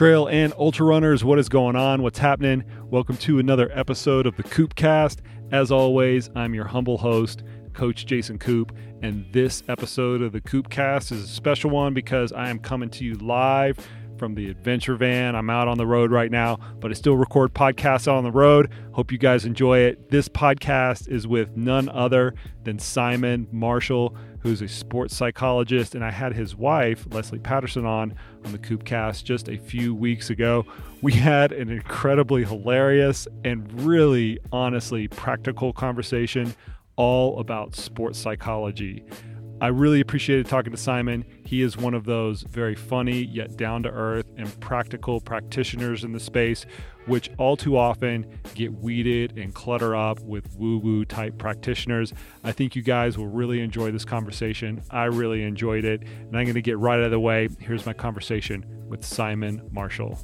trail and ultra runners, what is going on? What's happening? Welcome to another episode of the Koop Cast. As always, I'm your humble host, Coach Jason Koop, and this episode of the Koop Cast is a special one because I am coming to you live from the adventure van. I'm out on the road right now, but I still record podcasts out on the road. Hope you guys enjoy it. This podcast is with none other than Simon Marshall, who's a sports psychologist, and I had his wife, Lesley Paterson, on on the Koopcast just a few weeks ago. We had an incredibly hilarious and really honestly practical conversation all about sports psychology. I really appreciated talking to Simon. He is one of those very funny yet down to earth and practical practitioners in the space, which all too often get weeded and clutter up with woo woo type practitioners. I think you guys will really enjoy this conversation. I really enjoyed it. And I'm going to get right out of the way. Here's my conversation with Simon Marshall.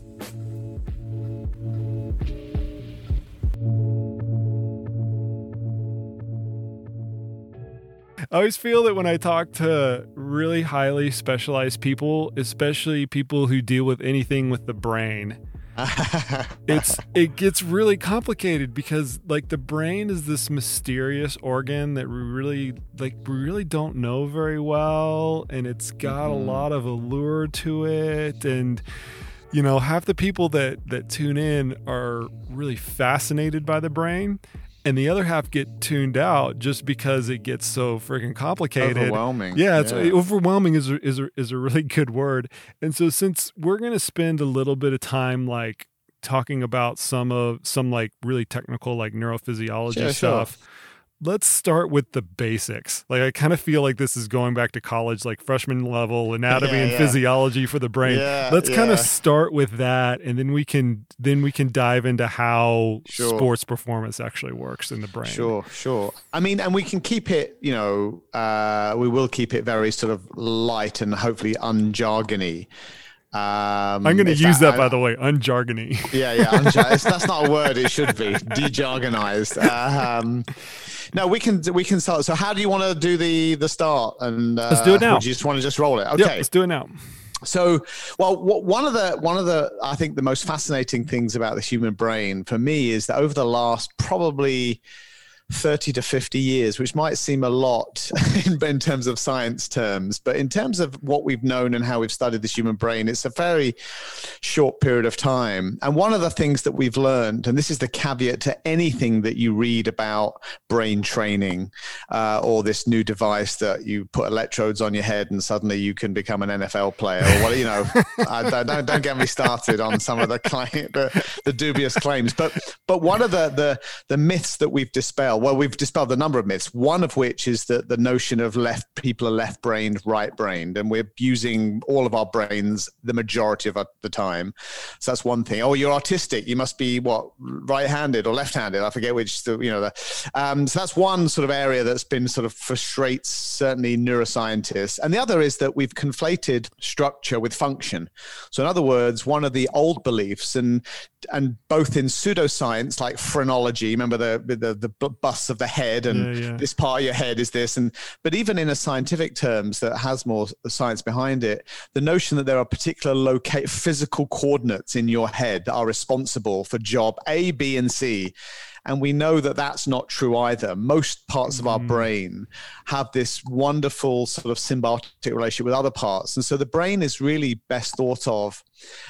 I always feel that when I talk to really highly specialized people, especially people who deal with anything with the brain, it's it gets really complicated because like the brain is this mysterious organ that we really like we really don't know very well and it's got mm-hmm. a lot of allure to it and you know half the people that that tune in are really fascinated by the brain and the other half get tuned out just because it gets so freaking complicated. Overwhelming. Yeah, it's yeah. overwhelming is a, is a, is a really good word. And so since we're going to spend a little bit of time like talking about some of some like really technical like neurophysiology sure, stuff. Sure let's start with the basics. Like I kind of feel like this is going back to college, like freshman level anatomy yeah, and yeah. physiology for the brain. Yeah, let's kind of start with that, and then we can then we can dive into how sure. sports performance actually works in the brain. Sure, sure. I mean, and we can keep it. You know, uh, we will keep it very sort of light and hopefully unjargony. Um, I'm going to use that, that, by the way, unjargony. Yeah, yeah, unjar- that's not a word. It should be dejargonized. Um, no, we can we can start. So, how do you want to do the the start? And uh, let's do it now. you just want to just roll it? Okay, yep, let's do it now. So, well, one of the one of the I think the most fascinating things about the human brain for me is that over the last probably 30 to 50 years, which might seem a lot in, in, terms of science terms, but in terms of what we've known and how we've studied the human brain, it's a very short period of time. And one of the things that we've learned, and this is the caveat to anything that you read about brain training uh, or this new device that you put electrodes on your head and suddenly you can become an NFL player, or what, you know, don't, don't, don't, get me started on some of the, claim, the, the dubious claims. But, but one of the, the, the myths that we've dispelled well, we've dispelled a number of myths. One of which is that the notion of left people are left brained, right brained, and we're using all of our brains the majority of the time. So that's one thing. Oh, you're autistic. You must be what right handed or left handed. I forget which. You know, the, um, so that's one sort of area that's been sort of frustrates certainly neuroscientists. And the other is that we've conflated structure with function. So in other words, one of the old beliefs and and both in pseudoscience like phrenology, remember the the the busts of the head and yeah, yeah. this part of your head is this and but even in a scientific terms that has more science behind it the notion that there are particular locate physical coordinates in your head that are responsible for job a b and c and we know that that's not true either. Most parts of our mm. brain have this wonderful sort of symbiotic relationship with other parts. And so the brain is really best thought of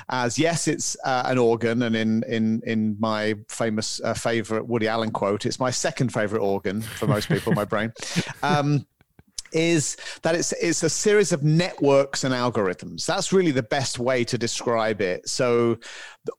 as yes, it's uh, an organ. And in, in, in my famous uh, favorite Woody Allen quote, it's my second favorite organ for most people, my brain. Um, is that it's it's a series of networks and algorithms. That's really the best way to describe it. So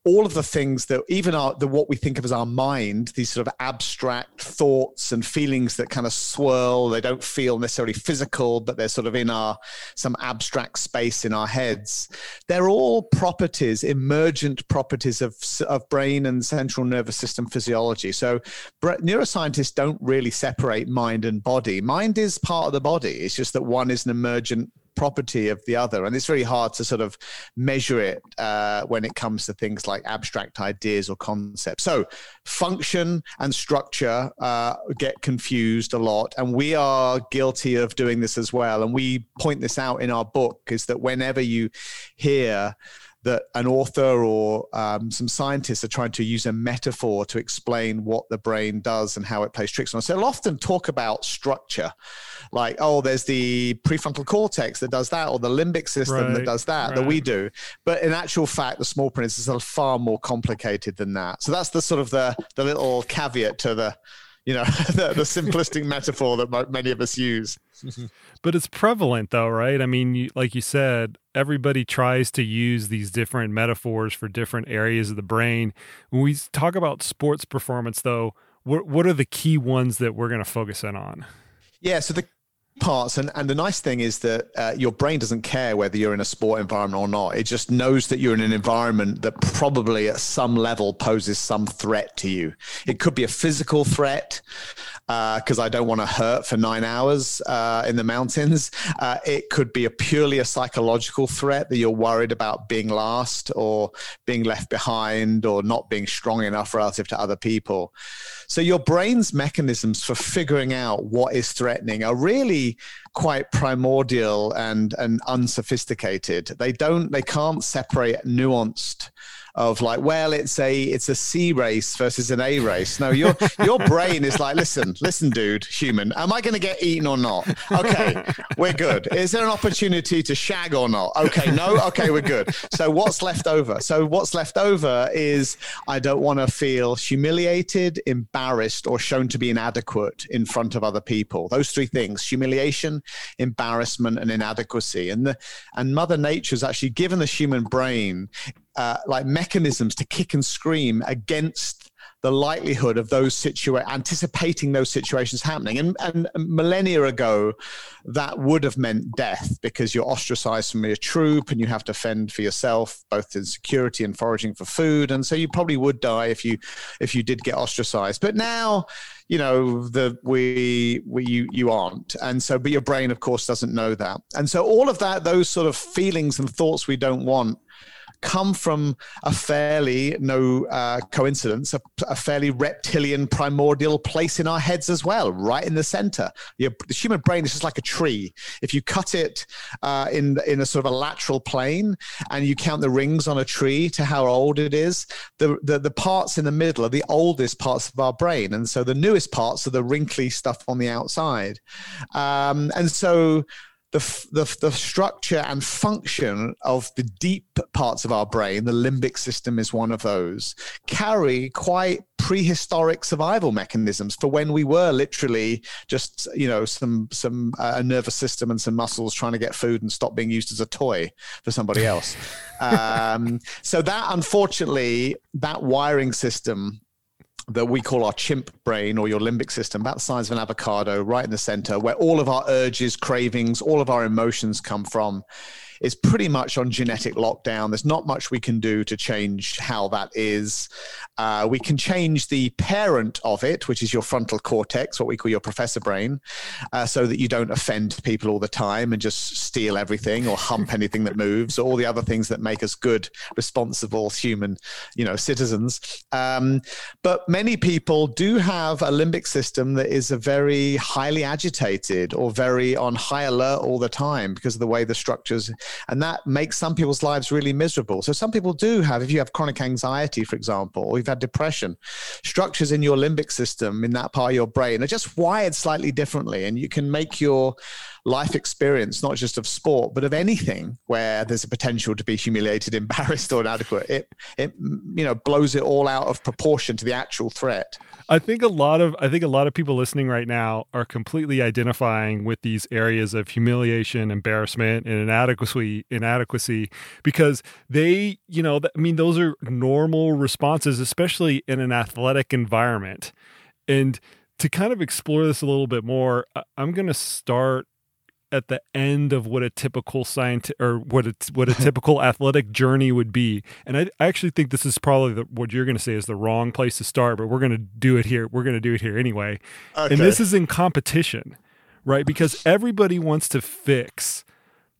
all of the things that even our the what we think of as our mind these sort of abstract thoughts and feelings that kind of swirl they don't feel necessarily physical but they're sort of in our some abstract space in our heads they're all properties emergent properties of of brain and central nervous system physiology so neuroscientists don't really separate mind and body mind is part of the body it's just that one is an emergent property of the other. And it's very hard to sort of measure it uh, when it comes to things like abstract ideas or concepts. So function and structure uh, get confused a lot. And we are guilty of doing this as well. And we point this out in our book is that whenever you hear that an author or um, some scientists are trying to use a metaphor to explain what the brain does and how it plays tricks on us. So they'll often talk about structure, like, oh, there's the prefrontal cortex that does that, or the limbic system right, that does that, right. that we do. But in actual fact, the small brain is far more complicated than that. So that's the sort of the, the little caveat to the you know the, the simplistic metaphor that many of us use. But it's prevalent though right? I mean you, like you said everybody tries to use these different metaphors for different areas of the brain. When we talk about sports performance though what, what are the key ones that we're going to focus in on? Yeah so the parts and, and the nice thing is that uh, your brain doesn't care whether you're in a sport environment or not it just knows that you're in an environment that probably at some level poses some threat to you it could be a physical threat because uh, I don't want to hurt for nine hours uh, in the mountains. Uh, it could be a purely a psychological threat that you're worried about being last or being left behind or not being strong enough relative to other people. So your brain's mechanisms for figuring out what is threatening are really quite primordial and and unsophisticated. They don't they can't separate nuanced of like, well, it's a it's a C race versus an A race. No, your your brain is like, listen, listen, dude, human, am I going to get eaten or not? Okay, we're good. Is there an opportunity to shag or not? Okay, no, okay, we're good. So what's left over? So what's left over is I don't want to feel humiliated, embarrassed, or shown to be inadequate in front of other people. Those three things: humiliation, embarrassment, and inadequacy. And the and Mother Nature's actually given the human brain uh, like mechanisms to kick and scream against the likelihood of those situations, anticipating those situations happening. And, and millennia ago, that would have meant death because you're ostracized from your troop and you have to fend for yourself, both in security and foraging for food. And so you probably would die if you if you did get ostracized. But now, you know, the we we you you aren't. And so, but your brain, of course, doesn't know that. And so all of that, those sort of feelings and thoughts we don't want come from a fairly, no uh, coincidence, a, a, fairly reptilian primordial place in our heads as well, right in the center. Your, the human brain is just like a tree. If you cut it uh, in, in a sort of a lateral plane and you count the rings on a tree to how old it is, the, the, the parts in the middle are the oldest parts of our brain. And so the newest parts are the wrinkly stuff on the outside. Um, and so the, the, the structure and function of the deep parts of our brain, the limbic system is one of those, carry quite prehistoric survival mechanisms for when we were literally just you know some some uh, nervous system and some muscles trying to get food and stop being used as a toy for somebody else. Um, so that unfortunately that wiring system that we call our chimp brain or your limbic system, about the size of an avocado, right in the center, where all of our urges, cravings, all of our emotions come from is pretty much on genetic lockdown. There's not much we can do to change how that is. Uh, we can change the parent of it, which is your frontal cortex, what we call your professor brain, uh, so that you don't offend people all the time and just steal everything or hump anything that moves, or all the other things that make us good, responsible human, you know, citizens. Um, but many people do have a limbic system that is a very highly agitated or very on high alert all the time because of the way the structures and that makes some people's lives really miserable. So some people do have, if you have chronic anxiety, for example, or you've had depression, structures in your limbic system in that part of your brain are just wired slightly differently, and you can make your life experience, not just of sport, but of anything where there's a potential to be humiliated, embarrassed, or inadequate. It it you know blows it all out of proportion to the actual threat. I think a lot of I think a lot of people listening right now are completely identifying with these areas of humiliation, embarrassment, and inadequacy inadequacy because they, you know, I mean those are normal responses especially in an athletic environment. And to kind of explore this a little bit more, I'm going to start at the end of what a typical science or what a, what a typical athletic journey would be. And I, I actually think this is probably the, what you're going to say is the wrong place to start, but we're going to do it here. We're going to do it here anyway. Okay. And this is in competition, right? Because everybody wants to fix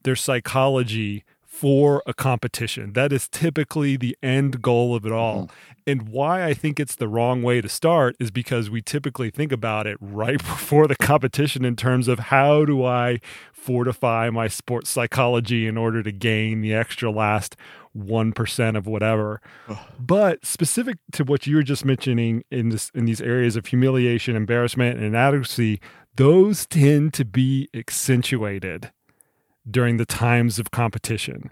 their psychology for a competition. That is typically the end goal of it all. Mm-hmm. And why I think it's the wrong way to start is because we typically think about it right before the competition in terms of how do I fortify my sports psychology in order to gain the extra last 1% of whatever. but specific to what you were just mentioning in this in these areas of humiliation, embarrassment, and inadequacy, those tend to be accentuated during the times of competition.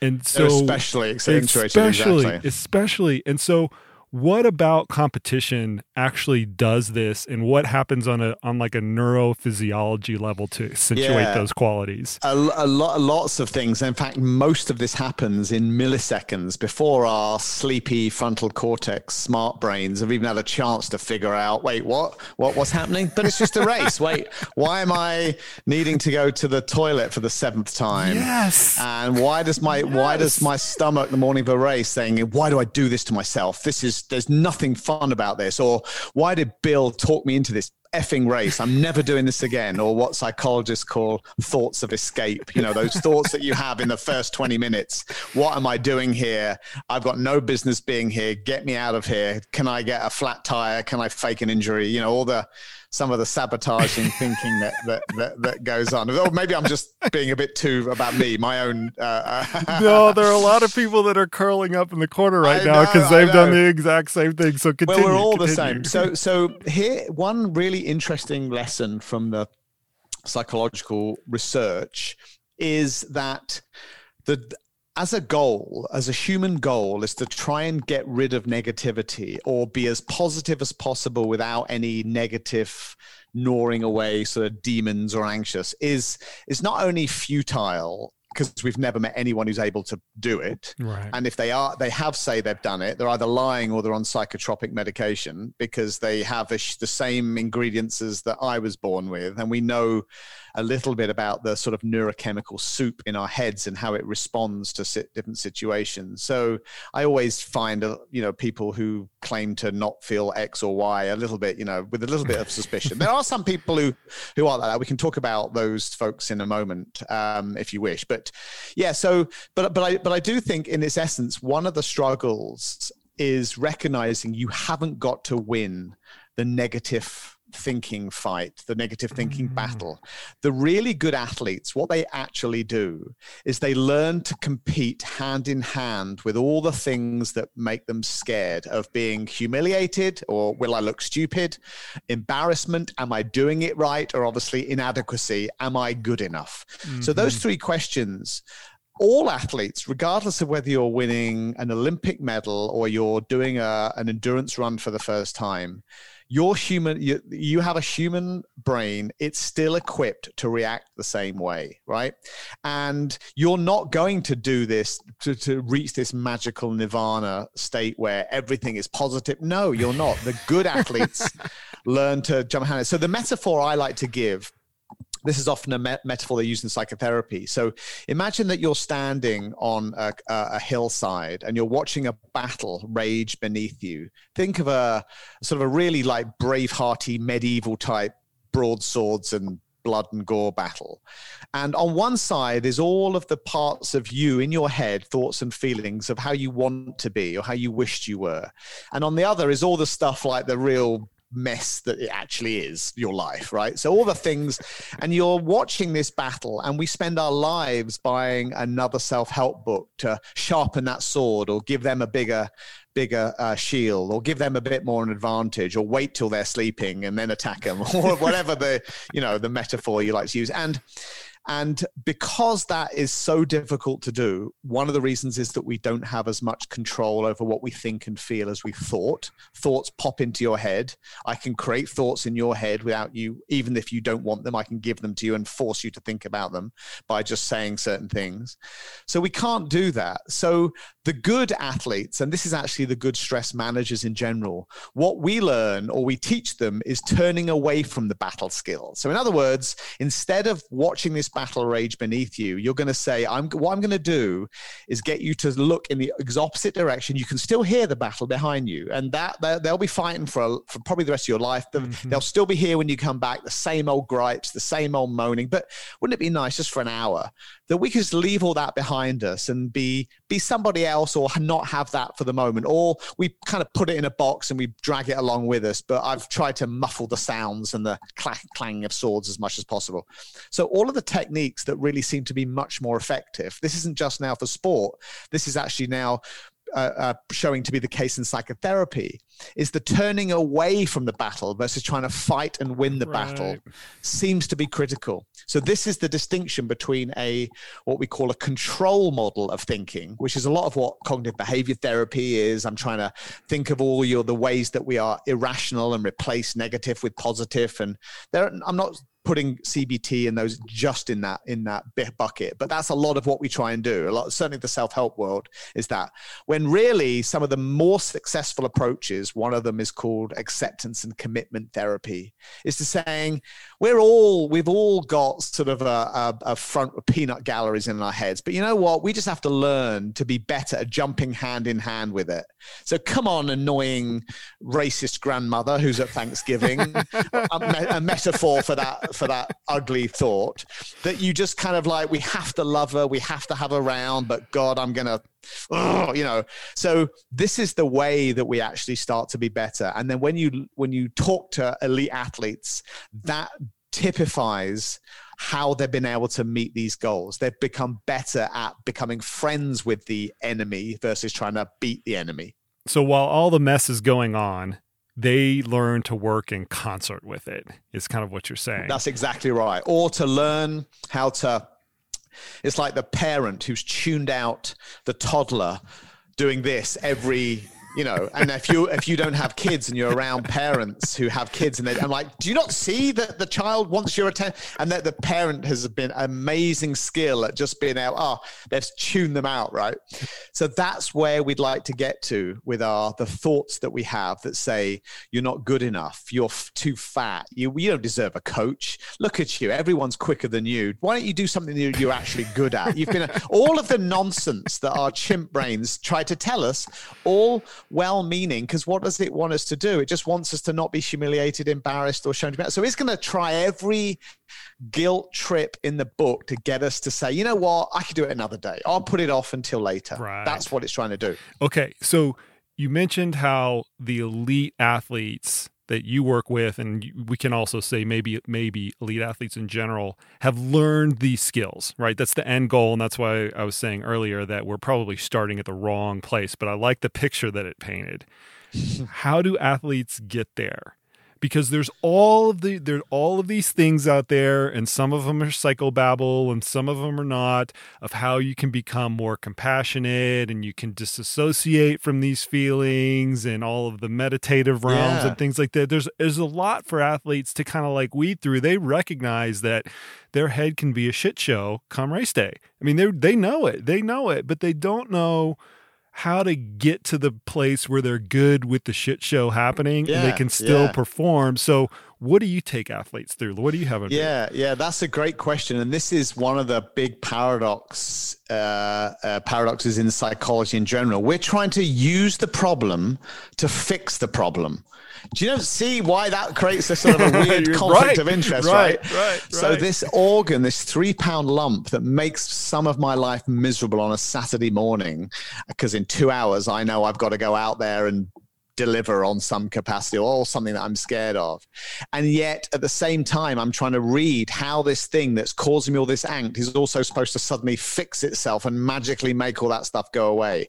And so especially accentuated especially exactly. especially and so what about competition actually does this and what happens on a on like a neurophysiology level to accentuate yeah. those qualities? A, a lot lots of things. In fact most of this happens in milliseconds before our sleepy frontal cortex smart brains have even had a chance to figure out wait what what what's happening? But it's just a race. Wait why am i needing to go to the toilet for the seventh time? Yes. And why does my yes. why does my stomach the morning of a race saying why do i do this to myself? This is there's nothing fun about this or why did bill talk me into this effing race? I'm never doing this again or what psychologists call thoughts of escape you know those thoughts that you have in the first 20 minutes. What am i doing here? I've got no business being here. Get me out of here. Can i get a flat tire? Can i fake an injury? You know all the some of the sabotaging thinking that, that, that that goes on. Or maybe I'm just being a bit too about me, my own. Uh, no, there are a lot of people that are curling up in the corner right I now because they've done the exact same thing. So continue. Well, we're all continue. the same. So so here one really interesting lesson from the psychological research is that the as a goal, as a human goal, is to try and get rid of negativity or be as positive as possible without any negative gnawing away sort of demons or anxious is is not only futile because we've never met anyone who's able to do it. Right. And if they are, they have say they've done it. They're either lying or they're on psychotropic medication because they have the same ingredients as that I was born with, and we know a little bit about the sort of neurochemical soup in our heads and how it responds to different situations. So I always find, uh, you know, people who claim to not feel X or Y a little bit, you know, with a little bit of suspicion. there are some people who who are like that. We can talk about those folks in a moment um, if you wish. But yeah, so but but I but I do think in its essence, one of the struggles is recognizing you haven't got to win the negative thinking fight, the negative thinking mm. battle. The really good athletes, what they actually do is they learn to compete hand in hand with all the things that make them scared of being humiliated or will I look stupid, embarrassment, am I doing it right, or obviously inadequacy, am I good enough? Mm-hmm. So those mm-hmm. three questions all athletes, regardless of whether you're winning an Olympic medal or you're doing a, an endurance run for the first time, your human you, you have a human brain it's still equipped to react the same way right? And you're not going to do this to, to reach this magical nirvana state where everything is positive. No you're not. The good athletes learn to jump ahead so the metaphor i like to give this is often a met- metaphor they use in psychotherapy. So imagine that you're standing on a, a, hillside and you're watching a battle rage beneath you. Think of a sort of a really like brave-hearty medieval type broadswords and blood and gore battle. And on one side is all of the parts of you in your head, thoughts and feelings of how you want to be or how you wished you were. And on the other is all the stuff like the real mess that it actually is your life right? So all the things and you're watching this battle and we spend our lives buying another self-help book to sharpen that sword or give them a bigger bigger uh, shield or give them a bit more an advantage or wait till they're sleeping and then attack them or whatever the you know the metaphor you like to use. And and because that is so difficult to do, one of the reasons is that we don't have as much control over what we think and feel as we thought. Thoughts pop into your head. I can create thoughts in your head without you, even if you don't want them, I can give them to you and force you to think about them by just saying certain things. So we can't do that. So the good athletes, and this is actually the good stress managers in general, what we learn or we teach them is turning away from the battle skill. So, in other words, instead of watching this battle rage beneath you, you're going to say, I'm, what I'm going to do is get you to look in the opposite direction. You can still hear the battle behind you, and that they'll be fighting for, for probably the rest of your life. Mm-hmm. They'll still be here when you come back, the same old gripes, the same old moaning. But wouldn't it be nice just for an hour that we could just leave all that behind us and be be somebody else or not have that for the moment. Or we kind of put it in a box and we drag it along with us but i've tried to muffle the sounds and the clack, clang of swords as much as possible. So all of the techniques that really seem to be much more effective this isn't just now for sport. This is actually now uh, uh, showing to be the case in psychotherapy is the turning away from the battle versus trying to fight and win the right. battle seems to be critical. So this is the distinction between a what we call a control model of thinking which is a lot of what cognitive behavior therapy is. I'm trying to think of all your the ways that we are irrational and replace negative with positive. And there i'm not putting CBT and those just in that in that bucket. But that's a lot of what we try and do. A lot, certainly the self help world is that. When really some of the more successful approaches, one of them is called acceptance and commitment therapy, is to saying we're all we've all got sort of a, a, a front of peanut galleries in our heads, but you know what? We just have to learn to be better at jumping hand in hand with it. So come on, annoying racist grandmother who's at Thanksgiving, a, a metaphor for that for that ugly thought that you just kind of like, we have to love her, we have to have her around, but God, I'm going to, you know. So this is the way that we actually start to be better. And then when you when you talk to elite athletes, that typifies how they've been able to meet these goals. They've become better at becoming friends with the enemy versus trying to beat the enemy. So while all the mess is going on, they learn to work in concert with it is kind of what you're saying. That's exactly right. Or to learn how to it's like the parent who's tuned out the toddler doing this every you know and if you if you don't have kids and you're around parents who have kids and they, i'm like do you not see that the child wants your attention and that the parent has been amazing skill at just being out oh let's tune them out right? So that's where we'd like to get to with our the thoughts that we have that say you're not good enough. You're f- too fat. You, you don't deserve a coach. Look at you. Everyone's quicker than you. Why don't you do something that you're actually good at? You've been a, all of the nonsense that our chimp brains try to tell us all well meaning because what does it want us to do? It just wants us to not be humiliated, embarrassed, or shown to be. So it's going to try every guilt trip in the book to get us to say, you know what, I could do it another day. I'll put it off until later. Right. That's what it's trying to do. Okay. So you mentioned how the elite athletes that you work with and we can also say maybe maybe elite athletes in general have learned these skills right? That's the end goal and that's why i was saying earlier that we're probably starting at the wrong place but i like the picture that it painted. How do athletes get there because there's all of the there's all of these things out there and some of them are psychobabble and some of them are not of how you can become more compassionate and you can disassociate from these feelings and all of the meditative realms yeah. and things like that. There's there's a lot for athletes to kind of like weed through. They recognize that their head can be a shit show come race day. I mean they they know it. They know it but they don't know how to get to the place where they're good with the shit show happening yeah, and they can still yeah. perform. So, what do you take athletes through? What do you have? Yeah, yeah, that's a great question, and this is one of the big paradox uh, uh, paradoxes in psychology in general. We're trying to use the problem to fix the problem. Do you know see why that creates a sort of a weird conflict right, of interest, right, right? Right. So this organ, this three pound lump that makes some of my life miserable on a Saturday morning, because in two hours I know I've got to go out there and deliver on some capacity or something that I'm scared of. And yet at the same time, I'm trying to read how this thing that's causing me all this angst is also supposed to suddenly fix itself and magically make all that stuff go away.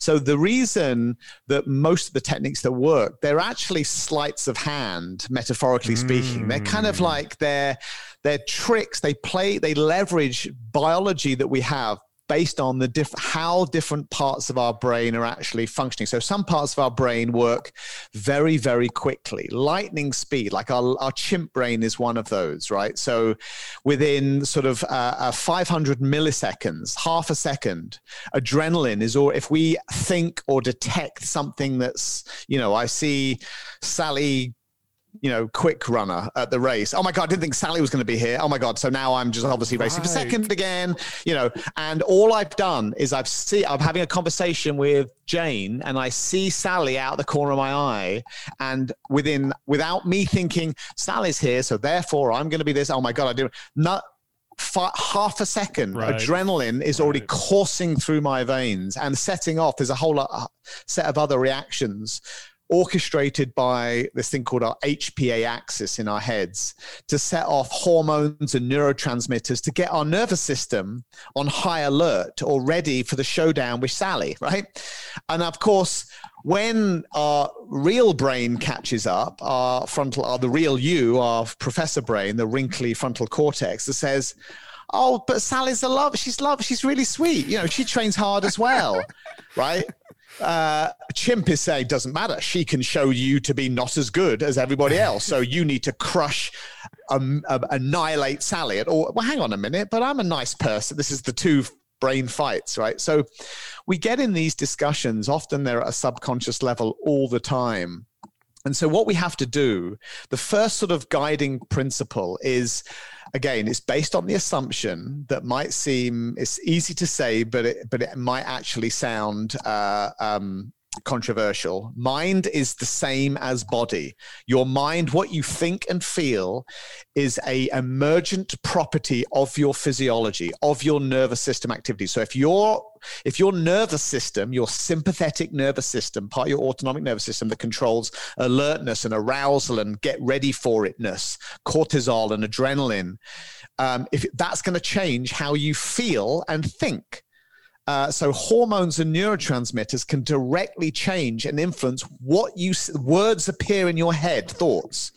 So the reason that most of the techniques that work, they're actually sleights of hand, metaphorically speaking. Mm. They're kind of mm. like they're they're tricks. They play, they leverage biology that we have based on the diff- how different parts of our brain are actually functioning. So some parts of our brain work very, very quickly, lightning speed. Like our, our chimp brain is one of those, right? So within sort of uh, uh, 500 milliseconds, half a second, adrenaline is, or if we think or detect something that's, you know, I see Sally you know, quick runner at the race. Oh my God, I didn't think Sally was going to be here. Oh my God. So now I'm just obviously racing right. for second again, you know, and all I've done is I've see, I'm having a conversation with Jane and I see Sally out the corner of my eye. And within, without me thinking Sally's here. So therefore I'm going to be this. Oh my God, I do not half a second, Right. adrenaline is already coursing through my veins and setting off. There's a whole lot, uh, set of other reactions orchestrated by this thing called our HPA axis in our heads to set off hormones and neurotransmitters to get our nervous system on high alert or ready for the showdown with Sally, right? And of course, when our real brain catches up, our frontal, our, the real you, our professor brain, the wrinkly frontal cortex, that says, "Oh, but Sally's a love. She's love. She's really sweet. You know, she trains hard as well, right?" Uh, chimp is saying doesn't matter. She can show you to be not as good as everybody else, so you need to crush, um, uh, annihilate Sally. At all. Well, hang on a minute, but I'm a nice person. This is the two brain fights, right? So we get in these discussions. Often they're at a subconscious level all the time. And so, what we have to do, the first sort of guiding principle is again, it's based on the assumption that might seem it's easy to say, but it, but it might actually sound uh, um, controversial. Mind is the same as body. Your mind, what you think and feel, is a emergent property of your physiology, of your nervous system activity. So if your if your nervous system, your sympathetic nervous system, part of your autonomic nervous system that controls alertness and arousal and get ready for itness, cortisol and adrenaline, um, if that's going to change how you feel and think. Uh, so hormones and neurotransmitters can directly change and influence what you words appear in your head, thoughts.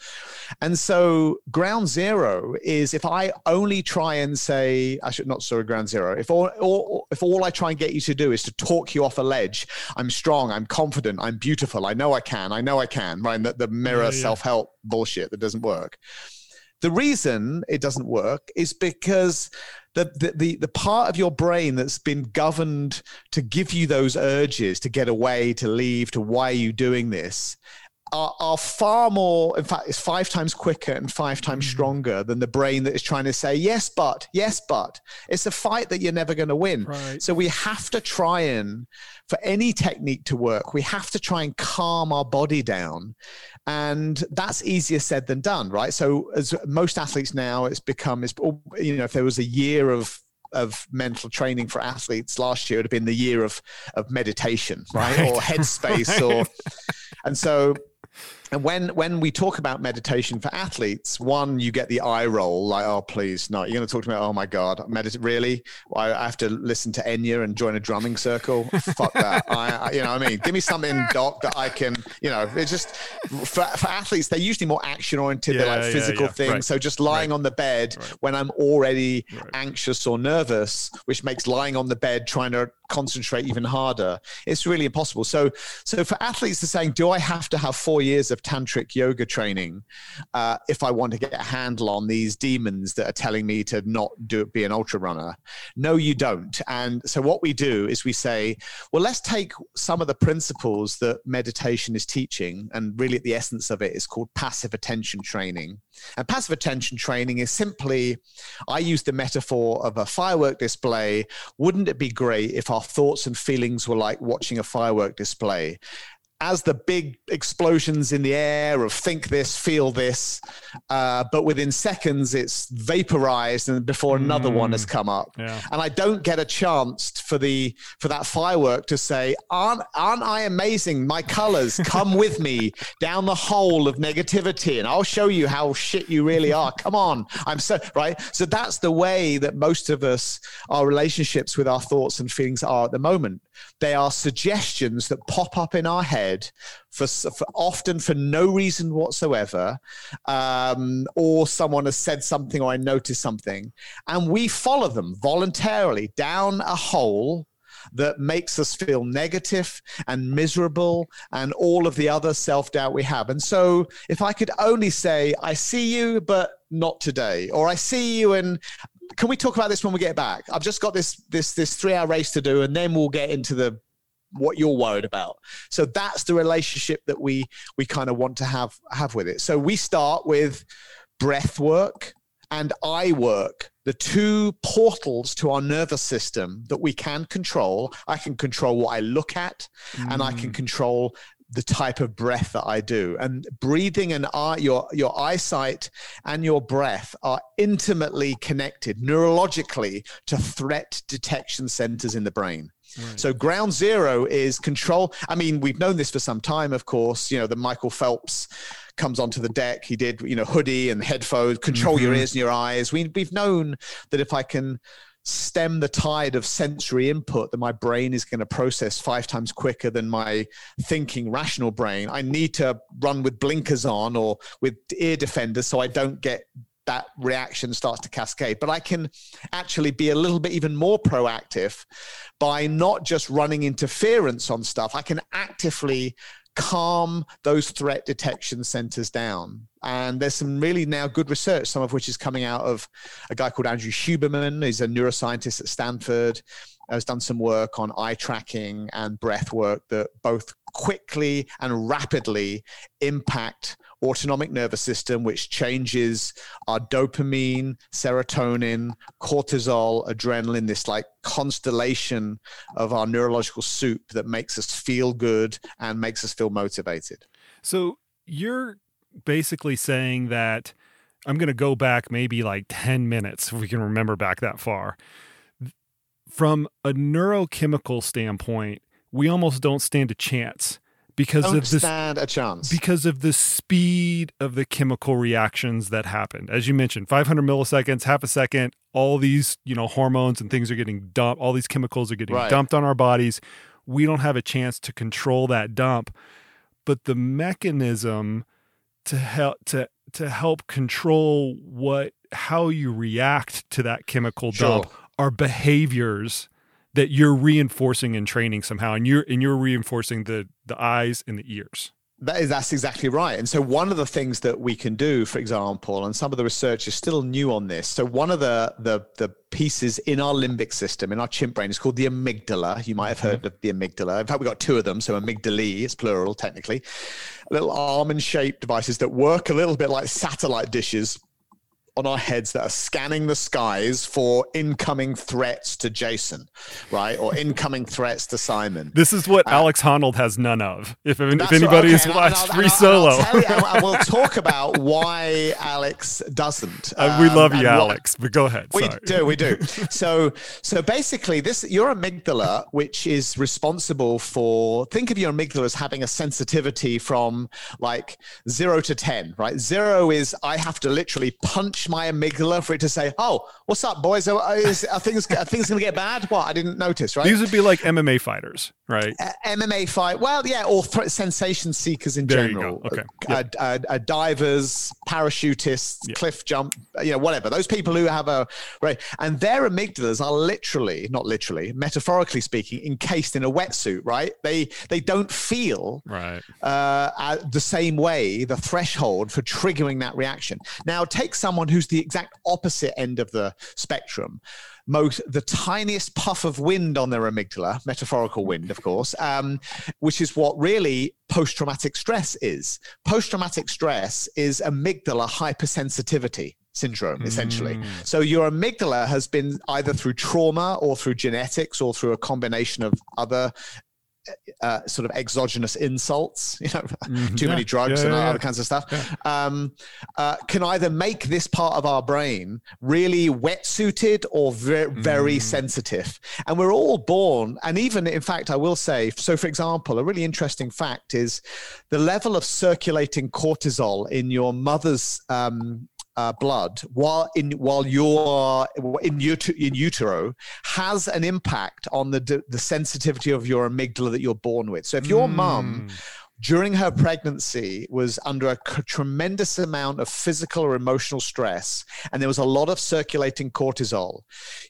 And so ground zero is if I only try and say, I should not sorry, ground zero. If all, all if all I try and get you to do is to talk you off a ledge, I'm strong, I'm confident, I'm beautiful, I know I can, I know I can, right? The, the mirror Yeah, yeah. self-help bullshit that doesn't work. The reason it doesn't work is because the, the, the, the part of your brain that's been governed to give you those urges to get away, to leave, to why are you doing this, are, are far more, in fact, it's five times quicker and five times Mm-hmm. stronger than the brain that is trying to say, yes, but, yes, but. It's a fight that you're never going to win. Right. So we have to try and, for any technique to work, we have to try and calm our body down. And that's easier said than done, right? So as most athletes now, it's become, it's, you know, if there was a year of of mental training for athletes last year, it would have been the year of of meditation, right? Right. Or headspace or and so and when when we talk about meditation for athletes, one you get the eye roll, like, oh please, no, you're going to talk to me. Oh my god, medit really? I I have to listen to Enya and join a drumming circle. Fuck that. I, you know, what I mean, give me something, doc, that I can. You know, it's just for, for athletes. They're usually more action oriented. they're Yeah, like yeah, physical yeah. things. Right. So just lying Right. on the bed Right. when I'm already anxious or nervous, which makes lying on the bed trying to concentrate even harder. It's really impossible. So, so for athletes, they're saying, do I have to have four years of tantric yoga training uh, if I want to get a handle on these demons that are telling me to not do be an ultra runner? No, you don't. And so what we do is we say, well, let's take some of the principles that meditation is teaching, and really at the essence of it is called passive attention training. And passive attention training is simply, I use the metaphor of a firework display. Wouldn't it be great if our thoughts and feelings were like watching a firework display? As the big explosions in the air of think this, feel this, uh, but within seconds it's vaporized and before another one has come up Yeah. and I don't get a chance for the for that firework to say, "Aren't aren't I amazing? My colors, come with me down the hole of negativity, and I'll show you how shit you really are. Come on, I'm so right." So that's the way that most of us, our relationships with our thoughts and feelings are at the moment. They are suggestions that pop up in our head for, for often for no reason whatsoever, um, or someone has said something or I noticed something, and we follow them voluntarily down a hole that makes us feel negative and miserable and all of the other self doubt we have. And so, if I could only say, I see you, but not today, or I see you and can we talk about this when we get back? I've just got this this this three hour race to do, and then we'll get into the what you're worried about. So that's the relationship that we we kind of want to have have with it. So we start with breath work and eye work, the two portals to our nervous system that we can control. I can control what I look at, and I can mm. control the type of breath that I do. And breathing and eye, your your eyesight and your breath are intimately connected neurologically to threat detection centers in the brain. Right. So ground zero is control. I mean, we've known this for some time, of course. You know, the Michael Phelps comes onto the deck. He did, you know, hoodie and headphones, control mm-hmm. your ears and your eyes. We, we've known that if I can stem the tide of sensory input that my brain is going to process five times quicker than my thinking rational brain. I need to run with blinkers on or with ear defenders so i don't get that reaction starts to cascade. But i can actually be a little bit even more proactive by not just running interference on stuff. I can actively calm those threat detection centers down. And there's some really now good research, some of which is coming out of a guy called Andrew Huberman. He's a neuroscientist at Stanford, has done some work on eye tracking and breath work that both quickly and rapidly impact autonomic nervous system, which changes our dopamine, serotonin, cortisol, adrenaline, this like constellation of our neurological soup that makes us feel good and makes us feel motivated. So you're basically saying that I'm going to go back maybe like 10 minutes, if we can remember back that far. From a neurochemical standpoint, we almost don't stand a chance because Don't of the stand a chance because of the speed of the chemical reactions that happened. As you mentioned, 500 milliseconds, half a second, all these you know hormones and things are getting dumped. All these chemicals are getting right. dumped on our bodies. We don't have a chance to control that dump, but the mechanism to help to to help control what how you react to that chemical sure. dump are behaviors that you're reinforcing and training somehow and you're and you're reinforcing the the eyes and the ears. That is that's exactly right. And so one of the things that we can do for example and some of the research is still new on this. So one of the the the pieces in our limbic system in our chimp brain is called the amygdala. You might have heard mm-hmm. of the amygdala. In fact we've got two of them. So amygdalae is plural technically. Little almond shaped devices that work a little bit like satellite dishes on our heads that are scanning the skies for incoming threats to Jason, right? Or incoming threats to Simon. This is what uh, Alex Honnold has none of. If, if anybody has watched Free Solo. And, we'll talk about why Alex doesn't. Um, uh, we love you, Alex, but go ahead. We do, we do. so, so basically, this your amygdala, which is responsible for, think of your amygdala as having a sensitivity from like zero to 10, right? Zero is I have to literally punch my amygdala for it to say, "Oh, what's up, boys? Are, is, are things are things going to get bad?" What I didn't notice, right? These would be like MMA fighters, right? Uh, MMA fight. Well, yeah, or th- sensation seekers in there general. Okay. Uh, yep. uh, uh, divers, parachutists, yep. cliff jump, you know, whatever. Those people who have a right, and their amygdalas are literally, not literally, metaphorically speaking, encased in a wetsuit. Right? They they don't feel right uh, the same way. The threshold for triggering that reaction. Now, take someone who who's the exact opposite end of the spectrum most the tiniest puff of wind on their amygdala, metaphorical wind, of course, um, which is what really post-traumatic stress is. Post-traumatic stress is amygdala hypersensitivity syndrome essentially mm. so your amygdala has been either through trauma or through genetics or through a combination of other uh, sort of exogenous insults, you know, mm-hmm. too yeah. many drugs yeah, and yeah, other kinds of stuff, um, uh, can either make this part of our brain really wetsuited or very, very mm. sensitive. And we're all born, and even in fact, I will say, so for example, a really interesting fact is the level of circulating cortisol in your mother's um, uh, blood while in while you're in, ut- in utero has an impact on the the sensitivity of your amygdala that you're born with. So if your mm. mum during her pregnancy was under a tremendous amount of physical or emotional stress and there was a lot of circulating cortisol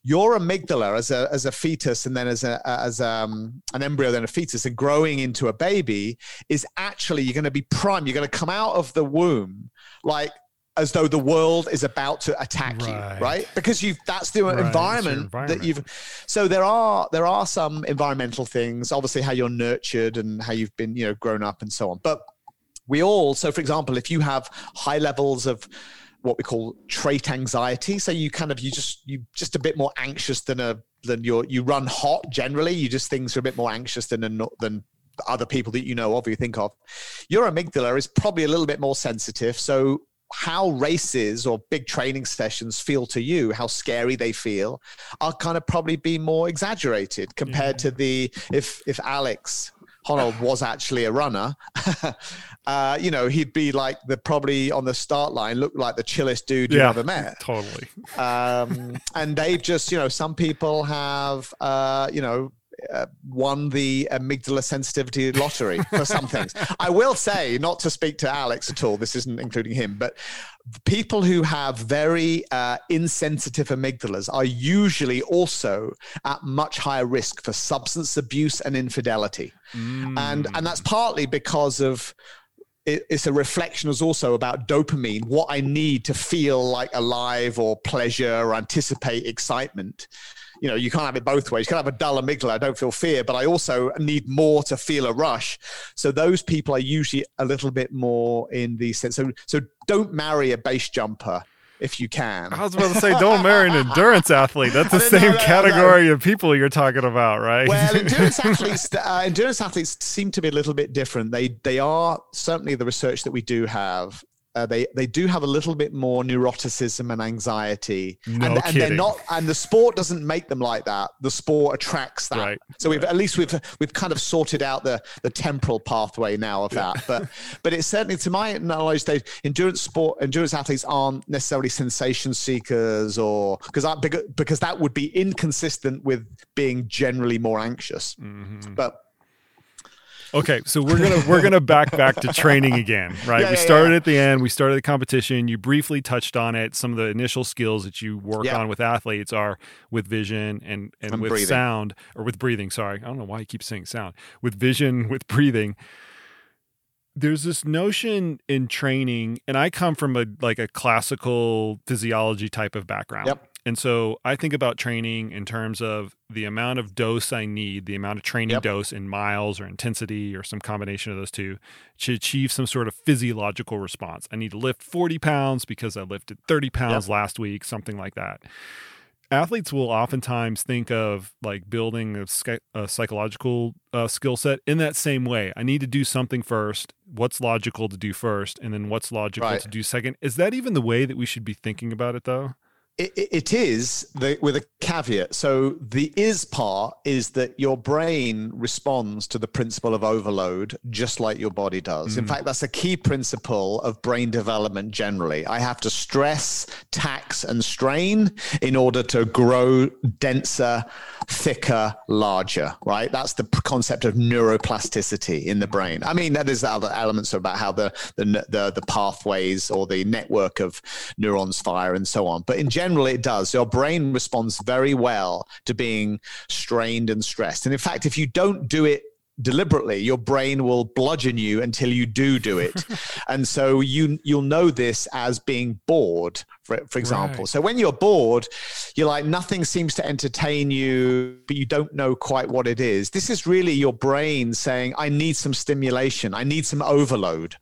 your amygdala as a, as a fetus and then as, a, as um, an embryo then a fetus and growing into a baby is actually you're going to be prime you're going to come out of the womb like as though the world is about to attack right. you, right? Because you've that's the right. environment, environment, that you've. So there are there are some environmental things, obviously how you're nurtured and how you've been you know grown up and so on. But we all, so for example, if you have high levels of what we call trait anxiety, so you kind of you just you just a bit more anxious than a than your you run hot generally. You just things are a bit more anxious than a than other people that you know of, you think of, your amygdala is probably a little bit more sensitive. So how races or big training sessions feel to you, how scary they feel, are kind of probably be more exaggerated compared yeah. to the if if Alex Honnold was actually a runner, uh, you know, he'd be like the probably on the start line, looked like the chillest dude you yeah, ever met. Totally. Um, and they've just, you know, some people have, uh, you know, uh, won the amygdala sensitivity lottery for some things. I will say, not to speak to Alex at all, this isn't including him, but people who have very uh, insensitive amygdalas are usually also at much higher risk for substance abuse and infidelity. Mm. And, and that's partly because of it's a reflection is also about dopamine what i need to feel like alive or pleasure or anticipate excitement you know, you can't have it both ways. You can't have a dull amygdala. I don't feel fear, but I also need more to feel a rush. So those people are usually a little bit more in the sense. So, so don't marry a base jumper if you can. I was about to say, don't marry an endurance athlete. That's the same no, category of people you're talking about, right? Well, endurance athletes, uh, endurance athletes seem to be a little bit different. They they are certainly the research that we do have uh, they they do have a little bit more neuroticism and anxiety, no and, and they're not. And the sport doesn't make them like that. The sport attracts that. Right. So we've at least we've we've kind of sorted out the the temporal pathway now of that. But but it's certainly to my knowledge, they endurance sport endurance athletes aren't necessarily sensation seekers or because because that would be inconsistent with being generally more anxious. Mm-hmm. But Okay, so we're gonna we're gonna back back to training again, right? Yeah, we started yeah. at the end. We started the competition. You briefly touched on it. Some of the initial skills that you work on with athletes are with vision and and, and with breathing. sound or with breathing. Sorry, I don't know why you keep saying sound. With vision, with breathing. There's this notion in training, and I come from a like a classical physiology type of background. Yep. And so I think about training in terms of the amount of dose I need, the amount of training yep. dose in miles or intensity or some combination of those two to achieve some sort of physiological response. I need to lift 40 pounds because I lifted 30 pounds yep. last week, something like that. Athletes will oftentimes think of like building a, a psychological uh, skill set in that same way. I need to do something first. What's logical to do first, and then what's logical right. to do second? Is that even the way that we should be thinking about it, though? It, it is the, with a caveat. So the is part is that your brain responds to the principle of overload just like your body does. Mm. In fact, that's a key principle of brain development generally. I have to stress, tax, and strain in order to grow denser, thicker, larger, right? That's the concept of neuroplasticity in the brain. I mean, there's other elements about how the, the, the, the pathways or the network of neurons fire and so on. But in general, general, it does. Your brain responds very well to being strained and stressed. And in fact, if you don't do it deliberately your brain will bludgeon you until you do do it and so you you'll know this as being bored for, for example right. so when you're bored you're like nothing seems to entertain you but you don't know quite what it is this is really your brain saying i need some stimulation i need some overload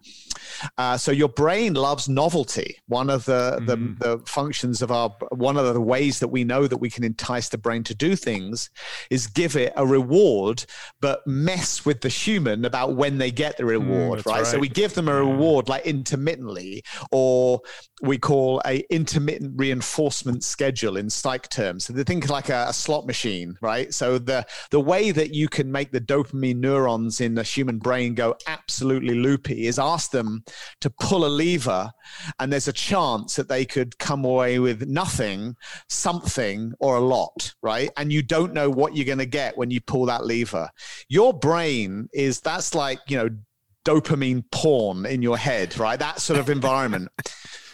uh, so your brain loves novelty. One of the, mm. the, the functions of our one of the ways that we know that we can entice the brain to do things is give it a reward, but mess with the human about when they get the mm, reward. Mm, right? right? So we give them a reward like intermittently, or we call a intermittent reinforcement schedule in psych terms. So they think like a, a slot machine, right? So the the way that you can make the dopamine neurons in the human brain go absolutely loopy is ask them to pull a lever, and there's a chance that they could come away with nothing, something, or a lot, right? And you don't know what you're going to get when you pull that lever. Your brain is that's like, you know, dopamine porn in your head, right? That sort of environment.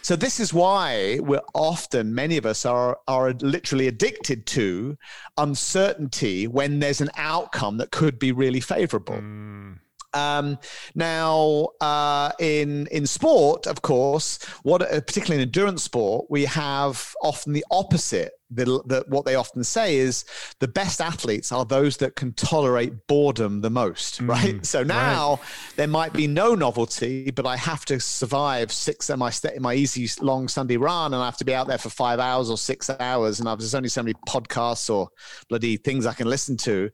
So this is why we're often many of us are are literally addicted to uncertainty when there's an outcome that could be really favorable. Mm. Um, now, uh, in in sport, of course, what uh, particularly in endurance sport, we have often the opposite the, the, what they often say is the best athletes are those that can tolerate boredom the most, mm, right? So now right. there might be no novelty, but I have to survive six of my my easy long Sunday run, and I have to be out there for five hours or six hours, and there's only so many podcasts or bloody things I can listen to.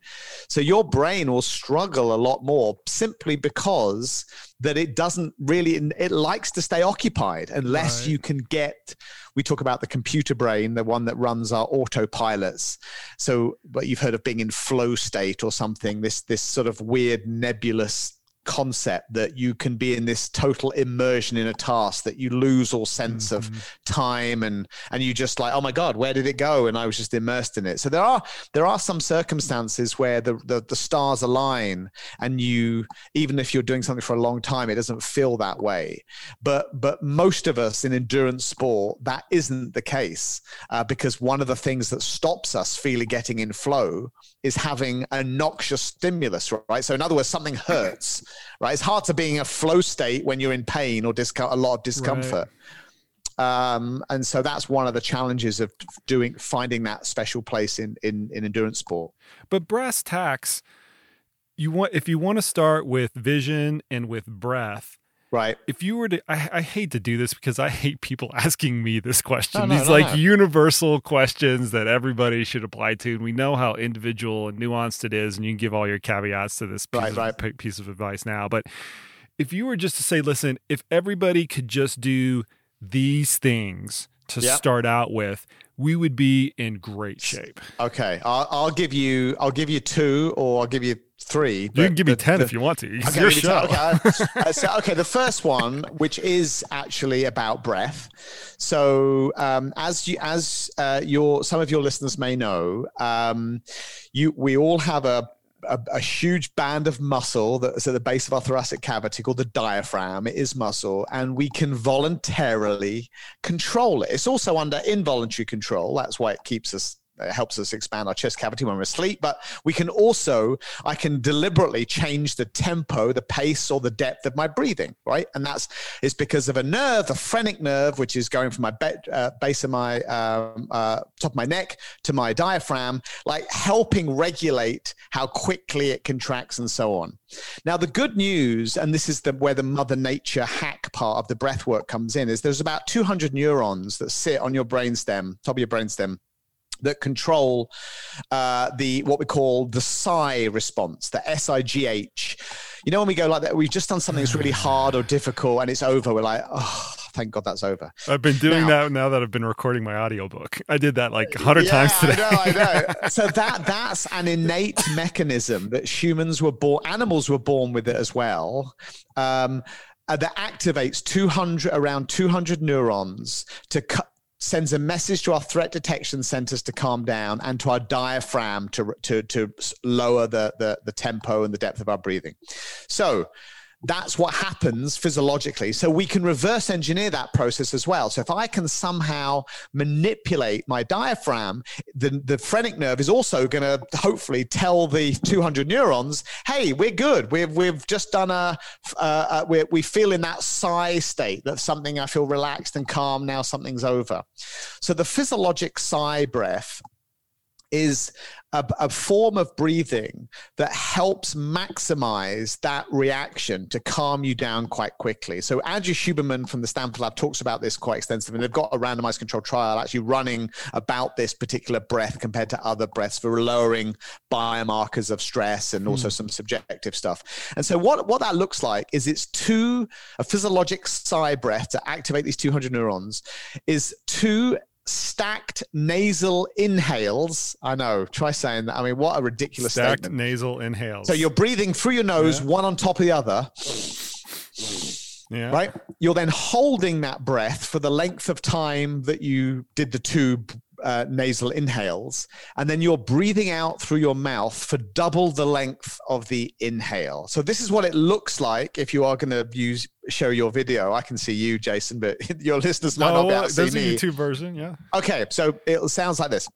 So your brain will struggle a lot more simply because that it doesn't really it likes to stay occupied unless right. you can get we talk about the computer brain the one that runs our autopilots so but you've heard of being in flow state or something this this sort of weird nebulous concept that you can be in this total immersion in a task that you lose all sense mm-hmm. of time and and you just like oh my god where did it go? And i was just immersed in it. So there are there are some circumstances where the the, the stars align and you even if you're doing something for a long time it doesn't feel that way. But but most of us in endurance sport that isn't the case uh, because one of the things that stops us feeling getting in flow is having a noxious stimulus right? So in other words something hurts right? It's hard to be in a flow state when you're in pain or disco- a lot of discomfort. Right. Um, and so that's one of the challenges of doing finding that special place in in, in endurance sport. But brass tacks, you want if you want to start with vision and with breath, Right. If you were to, I, I, hate to do this because I hate people asking me this question. No, no, These no, like universal questions that everybody should apply to. And we know how individual and nuanced it is. And you can give all your caveats to this piece, right, of, right. piece of advice now. But if you were just to say, listen, if everybody could just do these things to yep. start out with, we would be in great shape. Okay, I'll, I'll, give you. I'll give you two, or I'll give you three. You can give me ten the, if you want to. It's okay, your show. Okay, uh, so, okay, the first one, which is actually about breath. So, um, as you, as uh, your some of your listeners may know, um, you we all have a a, a, huge band of muscle that's at the base of our thoracic cavity called the diaphragm. It is muscle, and we can voluntarily control it. It's also under involuntary control. That's why it keeps us it helps us expand our chest cavity when we're asleep. But we can also, I can deliberately change the tempo, the pace, or the depth of my breathing, right? And that's is because of a nerve, the phrenic nerve, which is going from my be- uh, base of my um, uh, top of my neck to my diaphragm, like helping regulate how quickly it contracts and so on. Now, the good news, and this is the, where the Mother Nature hack part of the breath work comes in, is there's about 200 neurons that sit on your brainstem, top of your brainstem that control uh, the what we call the sigh response, the S I G H. You know, when we go like that, we've just done something that's really hard or difficult, and it's over. We're like, oh, thank God that's over. I've been doing now, that now that I've been recording my audiobook. I did that like hundred yeah, times today. I know, I know. so that that's an innate mechanism that humans were born, animals were born with it as well. Um, uh, that activates 200 around 200 neurons to cut sends a message to our threat detection centers to calm down and to our diaphragm to, to, to lower the, the, the tempo and the depth of our breathing. So that's what happens physiologically. So we can reverse engineer that process as well. So if I can somehow manipulate my diaphragm, the, the phrenic nerve is also going to hopefully tell the 200 neurons, hey, we're good. We've, we've just done a, uh, we we feel in that sigh state that something I feel relaxed and calm. Now something's over. So the physiologic sigh breath is a, a, form of breathing that helps maximize that reaction to calm you down quite quickly. So Andrew Huberman from the Stanford Lab talks about this quite extensively. And they've got a randomized control trial actually running about this particular breath compared to other breaths for lowering biomarkers of stress and also mm. some subjective stuff. And so what, what that looks like is it's two, a physiologic sigh breath to activate these 200 neurons is two stacked nasal inhales. I know. Try saying that. I mean, what a ridiculous stacked statement. nasal inhales. So you're breathing through your nose, yeah. one on top of the other. Yeah. Right? You're then holding that breath for the length of time that you did the two uh, nasal inhales, and then you're breathing out through your mouth for double the length of the inhale. So this is what it looks like if you are going to use show your video. I can see you, Jason, but your listeners might no, not be able to see me. There's a YouTube version, yeah. Okay, so it sounds like this.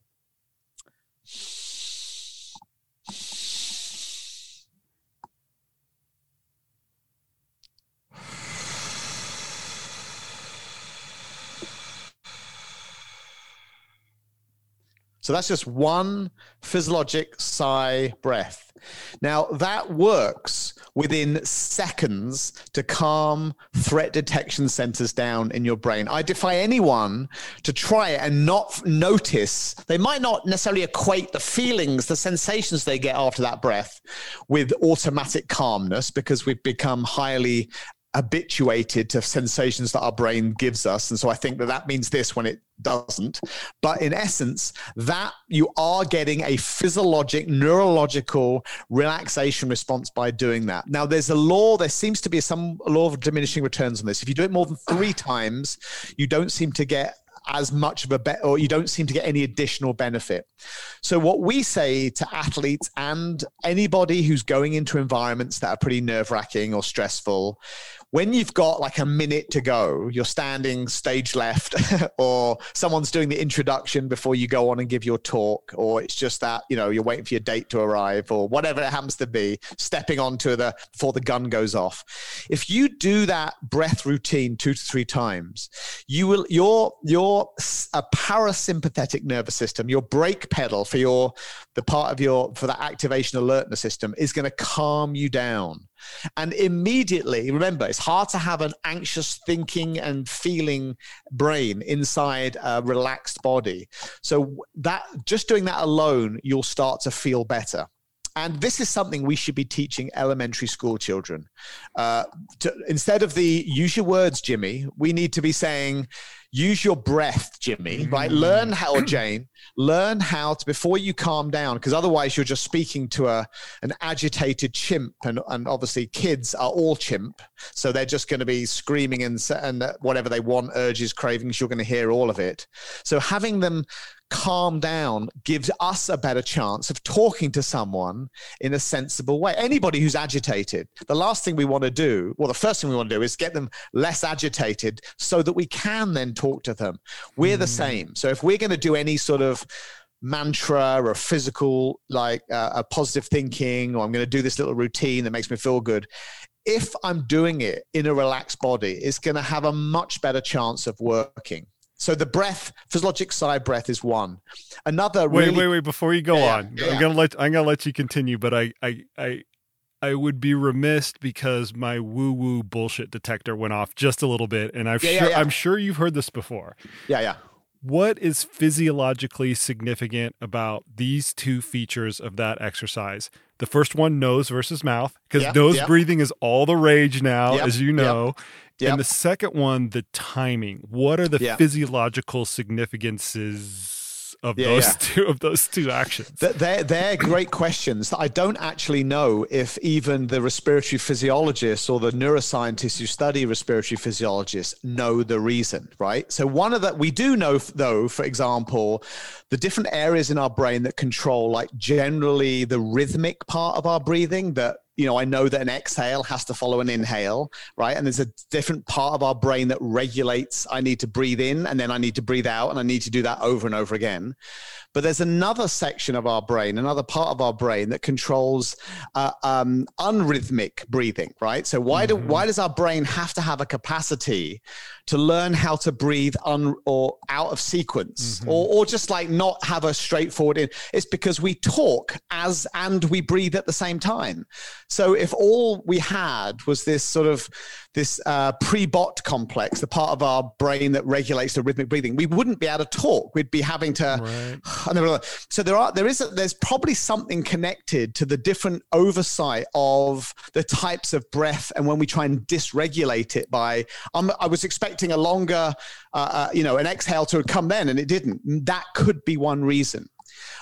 So that's just one physiologic sigh breath. Now, that works within seconds to calm threat detection centers down in your brain. I defy anyone to try it and not notice. They might not necessarily equate the feelings, the sensations they get after that breath with automatic calmness because we've become highly habituated to sensations that our brain gives us. And so I think that that means this when it doesn't. But in essence, that you are getting a physiologic, neurological relaxation response by doing that. Now, there's a law, there seems to be some law of diminishing returns on this. If you do it more than three times, you don't seem to get as much of a bet or you don't seem to get any additional benefit. So what we say to athletes and anybody who's going into environments that are pretty nerve-wracking or stressful, when you've got like a minute to go, you're standing stage left, or someone's doing the introduction before you go on and give your talk, or it's just that, you know, you're waiting for your date to arrive, or whatever it happens to be, stepping onto the before the gun goes off. If you do that breath routine two to three times, you will your your a parasympathetic nervous system, your brake pedal for your the part of your for that activation alertness system is going to calm you down and immediately, remember, it's hard to have an anxious thinking and feeling brain inside a relaxed body. So that just doing that alone, you'll start to feel better. And this is something we should be teaching elementary school children. Uh, to, instead of the use your words, Jimmy, we need to be saying, use your breath, Jimmy, right? Mm. Learn how, Jane, learn how to, before you calm down, because otherwise you're just speaking to a, an agitated chimp. And, and obviously kids are all chimp. So they're just going to be screaming and, and whatever they want, urges, cravings, you're going to hear all of it. So having them calm down gives us a better chance of talking to someone in a sensible way. Anybody who's agitated, the last thing we want to do, well, the first thing we want to do is get them less agitated so that we can then talk to them. We're mm. the same. So if we're going to do any sort of mantra or physical, like uh, a positive thinking, or I'm going to do this little routine that makes me feel good, if I'm doing it in a relaxed body, it's going to have a much better chance of working. So the breath, physiologic sigh breath is one. Another wait, really, wait, wait. Before you go yeah, on, yeah. I'm gonna let I'm gonna let you continue, but I I I I would be remiss because my woo woo bullshit detector went off just a little bit, and I'm yeah, sure I'm sure you've heard this before. Yeah, yeah. What is physiologically significant about these two features of that exercise? The first one, nose versus mouth, because nose breathing is all the rage now, as you know. Yep. And the second one, the timing. What are the yeah. physiological significances of yeah, those yeah. two of those two actions? They're, they're great questions. I don't actually know if even the respiratory physiologists or the neuroscientists who study respiratory physiologists know the reason, right? So one of that we do know though, for example, the different areas in our brain that control like generally the rhythmic part of our breathing that you know, I know that an exhale has to follow an inhale, right? And there's a different part of our brain that regulates I need to breathe in and then I need to breathe out and I need to do that over and over again. But there's another section of our brain, another part of our brain that controls uh, um, unrhythmic breathing, right? So why do mm-hmm. why does our brain have to have a capacity to learn how to breathe un or out of sequence, mm-hmm. or or just like not have a straightforward in? It's because we talk as and we breathe at the same time. So if all we had was this sort of this uh, prebot complex, the part of our brain that regulates the rhythmic breathing, we wouldn't be able to talk. We'd be having to. Right. So there are there is a, there's probably something connected to the different oversight of the types of breath, and when we try and dysregulate it by, um, I was expecting a longer, uh, uh, you know, an exhale to come then, and it didn't. That could be one reason.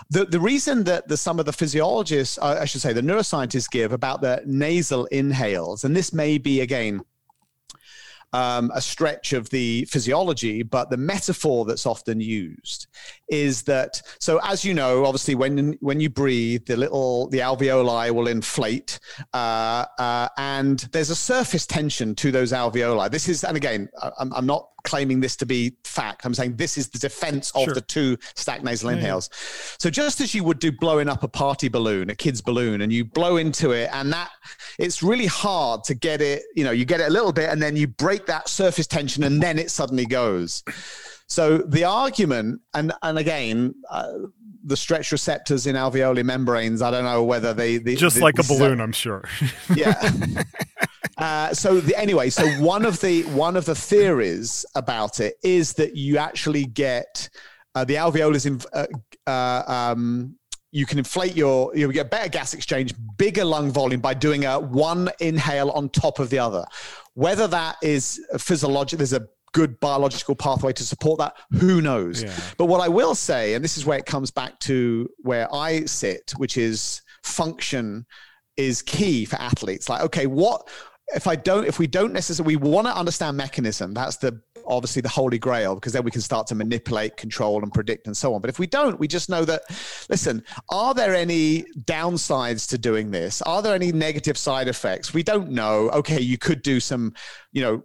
The, the reason that the, some of the physiologists, uh, I should say, the neuroscientists give about the nasal inhales, and this may be again um, a stretch of the physiology, but the metaphor that's often used is that. So, as you know, obviously, when when you breathe, the little the alveoli will inflate, uh, uh, and there's a surface tension to those alveoli. This is, and again, I'm, I'm not claiming this to be fact. I'm saying this is the defense of sure. the two stacked nasal inhales. Yeah. So just as you would do blowing up a party balloon, a kid's balloon, and you blow into it, and that it's really hard to get it, you know, you get it a little bit and then you break that surface tension and then it suddenly goes. So the argument, and and again, uh, the stretch receptors in alveolar membranes. I don't know whether they, they just they, like a balloon. i I'm sure. yeah. Uh, so the, anyway, so one of the one of the theories about it is that you actually get uh, the alveolus in, uh, uh, um, you can inflate your you get better gas exchange bigger lung volume by doing a one inhale on top of the other. Whether that is physiological there's a good biological pathway to support that who knows? Yeah. but what i will say and this is where it comes back to where i sit which is function is key for athletes. Like okay what if I don't, if we don't necessarily, we want to understand mechanism. That's the obviously the holy grail because then we can start to manipulate, control, and predict and so on. But if we don't, we just know that. Listen, are there any downsides to doing this? Are there any negative side effects? We don't know. Okay, you could do some, you know,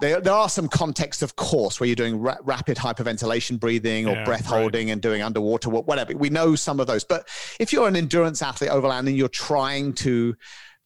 there, there are some contexts, of course, where you're doing ra- rapid hyperventilation breathing or yeah, breath holding right. and doing underwater, whatever. We know some of those. But if you're an endurance athlete overland and you're trying to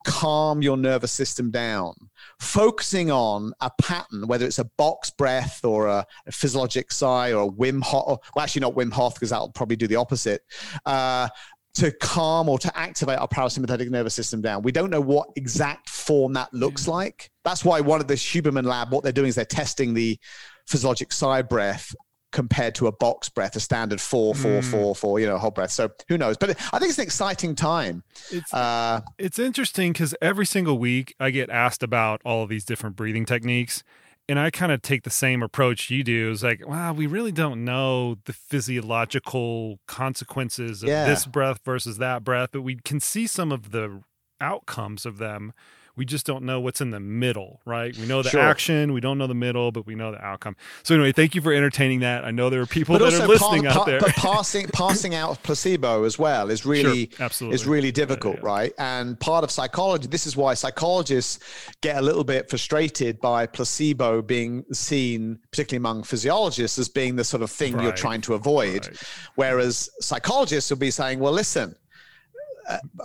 calm your nervous system down, focusing on a pattern, whether it's a box breath or a, a physiologic sigh or a Wim Hof, well, actually not Wim Hof because that'll probably do the opposite. Uh, to calm or to activate our parasympathetic nervous system down. We don't know what exact form that looks like. That's why one of the Huberman lab, what they're doing is they're testing the physiologic sigh breath compared to a box breath, a standard four, four, mm. four, four, you know, whole breath. So who knows? But I think it's an exciting time. It's, uh, it's interesting because every single week I get asked about all of these different breathing techniques. And I kind of take the same approach you do. It's like, wow, we really don't know the physiological consequences of yeah. this breath versus that breath, but we can see some of the outcomes of them we just don't know what's in the middle, right? We know the sure. action, we don't know the middle, but we know the outcome. So anyway, thank you for entertaining that. I know there are people but that are listening pa- out there. But passing passing out of placebo as well is really sure, absolutely. is really difficult, yeah, yeah. right? And part of psychology, this is why psychologists get a little bit frustrated by placebo being seen, particularly among physiologists, as being the sort of thing right. you're trying to avoid. Right. Whereas psychologists will be saying, well, listen,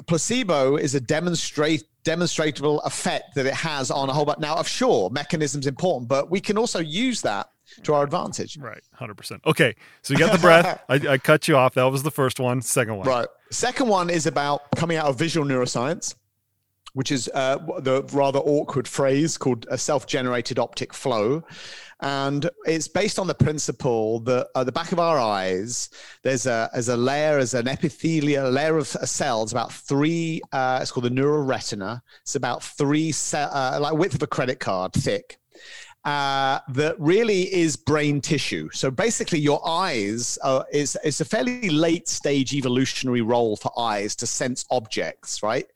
placebo is a demonstrate demonstrable effect that it has on a whole bunch. Now, of sure, mechanism's important, but we can also use that to our advantage. Right, hundred percent. Okay, so you got the breath. I, I, cut you off. That was the first one. Second one. Right. Second one is about coming out of visual neuroscience, which is uh, the rather awkward phrase called a self-generated optic flow and it's based on the principle that at the back of our eyes there's a as a layer as an epithelial layer of cells about three uh, it's called the neural retina. It's about three uh, like width of a credit card thick uh, that really is brain tissue. So basically, your eyes uh, is a fairly late stage evolutionary role for eyes to sense objects, right?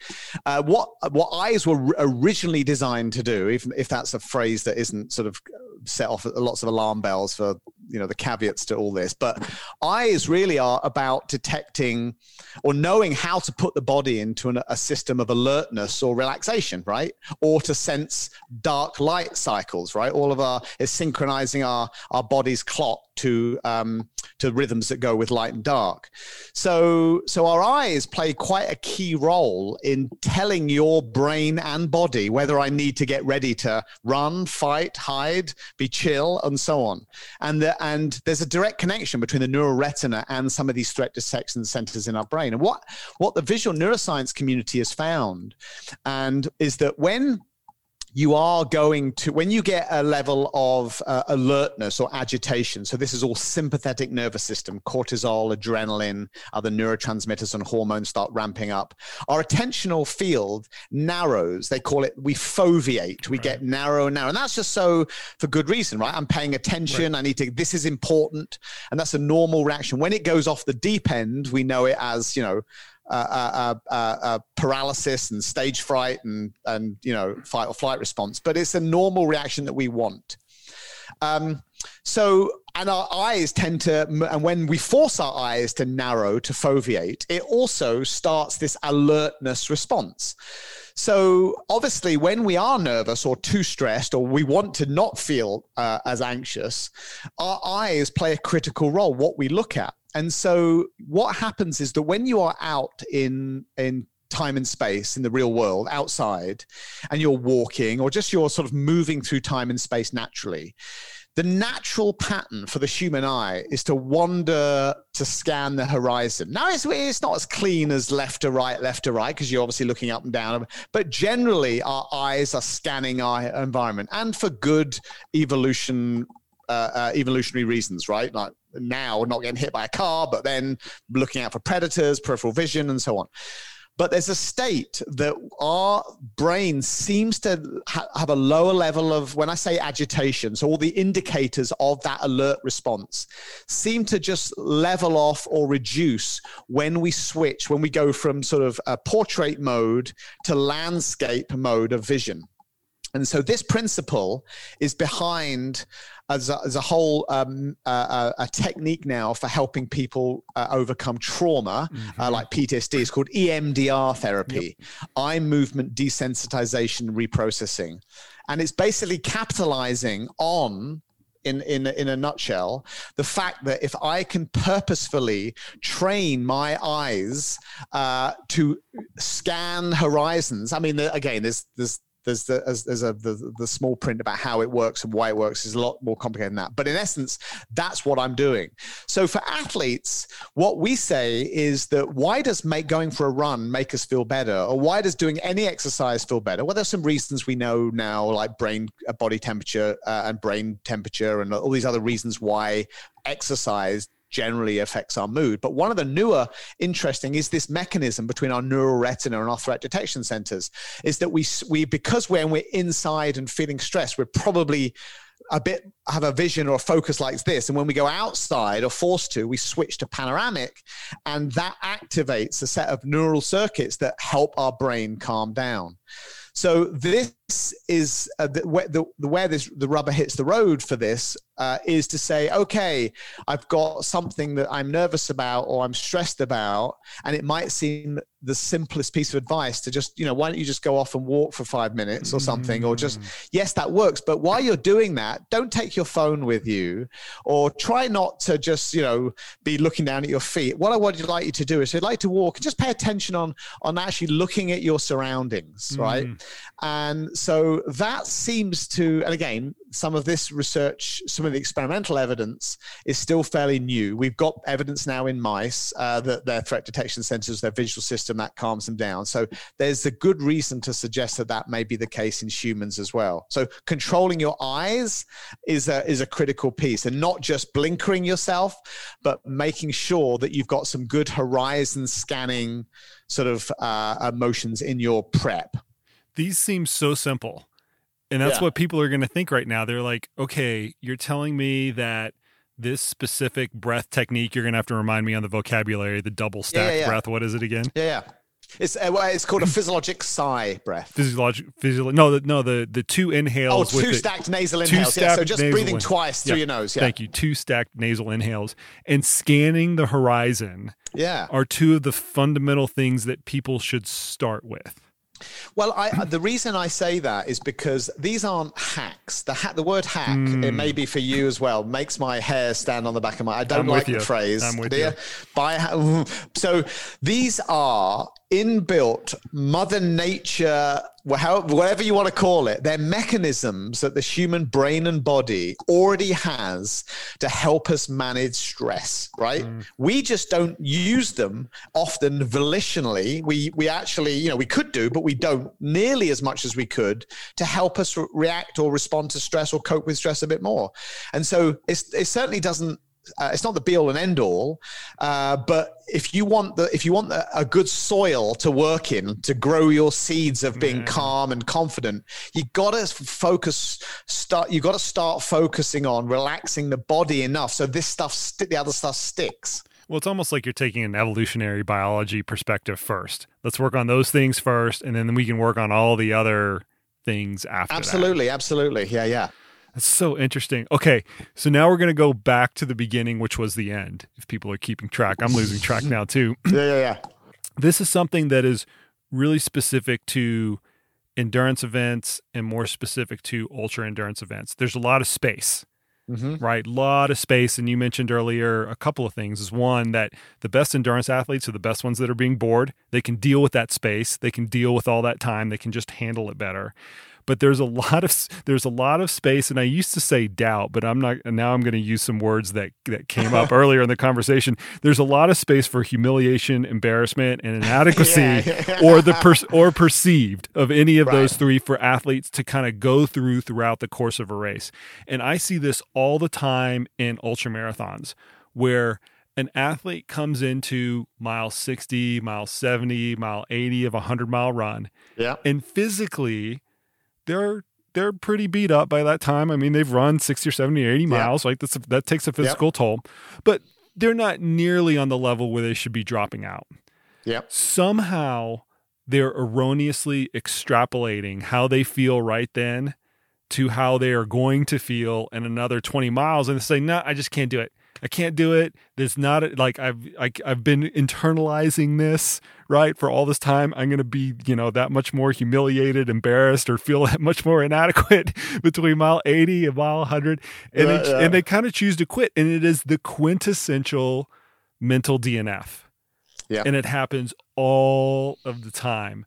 Uh, what what eyes were originally designed to do, if if that's a phrase that isn't sort of set off lots of alarm bells for you know the caveats to all this but eyes really are about detecting or knowing how to put the body into an, a system of alertness or relaxation right or to sense dark light cycles right all of our is synchronizing our our body's clock to um, to rhythms that go with light and dark. So so our eyes play quite a key role in telling your brain and body whether I need to get ready to run, fight, hide, be chill, and so on. And the, and there's a direct connection between the neural retina and some of these threat detection centers in our brain. And what what the visual neuroscience community has found, and is that when you are going to when you get a level of uh, alertness or agitation so this is all sympathetic nervous system cortisol adrenaline other neurotransmitters and hormones start ramping up. Our attentional field narrows. They call it we foveate. We right. get narrow and narrow. And that's just so for good reason right? I'm paying attention. Right. i need to this is important. And that's a normal reaction. When it goes off the deep end we know it as you know uh, uh, paralysis and stage fright and and you know fight or flight response, but it's a normal reaction that we want. Um, so, and our eyes tend to, and when we force our eyes to narrow to foveate, it also starts this alertness response. So, obviously, when we are nervous or too stressed, or we want to not feel uh, as anxious, our eyes play a critical role, what we look at and so what happens is that when you are out in in time and space in the real world outside and you're walking or just you're sort of moving through time and space naturally the natural pattern for the human eye is to wander to scan the horizon. Now, it's, it's not as clean as left to right, left to right, because you're obviously looking up and down, but generally our eyes are scanning our environment and for good evolution. Uh, uh, evolutionary reasons, right? Like now, not getting hit by a car, but then looking out for predators, peripheral vision, and so on. But there's a state that our brain seems to ha- have a lower level of, when I say agitation, so all the indicators of that alert response seem to just level off or reduce when we switch, when we go from sort of a portrait mode to landscape mode of vision. And so this principle is behind as a, as a whole um, uh, a technique now for helping people uh, overcome trauma, uh, mm-hmm. uh, like PTSD. It's called EMDR therapy, yep. eye movement desensitization reprocessing, and it's basically capitalizing on. In, in, in a nutshell, the fact that if I can purposefully train my eyes uh, to scan horizons, I mean, again, there's, there's there's the there's a the, the small print about how it works and why it works is a lot more complicated than that. But in essence that's what i'm doing. So for athletes what we say is that why does make going for a run make us feel better? Or why does doing any exercise feel better? Well there's some reasons we know now like brain uh, body temperature uh, and brain temperature and all these other reasons why exercise generally affects our mood. But one of the newer interesting is this mechanism between our neural retina and our threat detection centers is that we, we because when we're inside and feeling stressed, we're probably a bit have a vision or a focus like this and when we go outside or forced to we switch to panoramic and that activates a set of neural circuits that help our brain calm down so this is uh, the, the, the, where this the rubber hits the road for this uh, is to say, okay, I've got something that I'm nervous about or I'm stressed about, and it might seem the simplest piece of advice to just, you know, why don't you just go off and walk for five minutes or something, mm. or just mm. yes, that works. But while you're doing that, don't take your phone with you, or try not to just, you know, be looking down at your feet. What I would like you to do is, I'd like to walk and just pay attention on on actually looking at your surroundings, mm. right? And so that seems to, and again, some of this research, some of the experimental evidence is still fairly new. We've got evidence now in mice uh, that their threat detection sensors, their visual system, that calms them down. So there's a good reason to suggest that that may be the case in humans as well. So controlling your eyes is a, is a critical piece and not just blinkering yourself, but making sure that you've got some good horizon scanning sort of uh, motions in your prep these seem so simple. And that's yeah. what people are going to think right now. They're like, okay, you're telling me that this specific breath technique, you're going to have to remind me on the vocabulary, the double stack yeah, yeah, breath. What is it again? Yeah, yeah. It's uh, it's called a physiologic sigh breath. Physiologic, physiologic. No, the, no, the the two inhales. Oh, two stacked nasal inhales. Yeah, so just breathing in- twice through your nose. Thank you. Two stacked nasal inhales and scanning the horizon. Yeah, are two of the fundamental things that people should start with. Well, I, the reason I say that is because these aren't hacks. The ha- the word hack, mm. it may be for you as well, makes my hair stand on the back of my. I don't I'm like the phrase. I'm with you. By, so these are inbuilt Mother Nature, whatever you want to call it, they're mechanisms that the human brain and body already has to help us manage stress, right? Mm. We just don't use them often volitionally. We, we actually, you know, we could do, but we don't nearly as much as we could to help us re- react or respond to stress or cope with stress a bit more. And so it certainly doesn't uh, it's not the be all and end all, uh, but if you want the if you want the, a good soil to work in to grow your seeds of being calm and confident, you got to focus. Start. You got to start focusing on relaxing the body enough so this stuff, st- the other stuff, sticks. Well, it's almost like you're taking an evolutionary biology perspective first. Let's work on those things first, and then we can work on all the other things after. Absolutely, that. absolutely. Yeah, yeah. That's so interesting. Okay, so now we're going to go back to the beginning, which was the end. If people are keeping track, I'm losing track now too. yeah, yeah, yeah. This is something that is really specific to endurance events and more specific to ultra endurance events. There's a lot of space. Mm-hmm. Right, a lot of space, and you mentioned earlier a couple of things. Is one that the best endurance athletes are the best ones that are being bored. They can deal with that space. They can deal with all that time. They can just handle it better. But there's a lot of there's a lot of space and I used to say doubt, but I'm not now I'm going to use some words that that came up earlier in the conversation. There's a lot of space for humiliation, embarrassment and inadequacy yeah. or the per, or perceived of any of right. those three for athletes to kind of go through throughout the course of a race. And I see this all the time in ultra marathons where an athlete comes into mile 60, mile 70, mile 80 of a 100 mile run. Yeah. And physically, they're they're pretty beat up by that time. I mean, they've run 60 or 70 or 80 miles. Yeah. Like that's a, that takes a physical yep. toll. But they're not nearly on the level where they should be dropping out. Yeah. Somehow they're erroneously extrapolating how they feel right then to how they are going to feel in another 20 miles and they say, no, I just can't do it. I can't do it. There's not a, like I've I, I've been internalizing this right for all this time. I'm going to be you know that much more humiliated, embarrassed, or feel that much more inadequate between mile 80 and mile 100, and yeah, they, yeah. and they kind of choose to quit. And it is the quintessential mental DNF. Yeah, and it happens all of the time.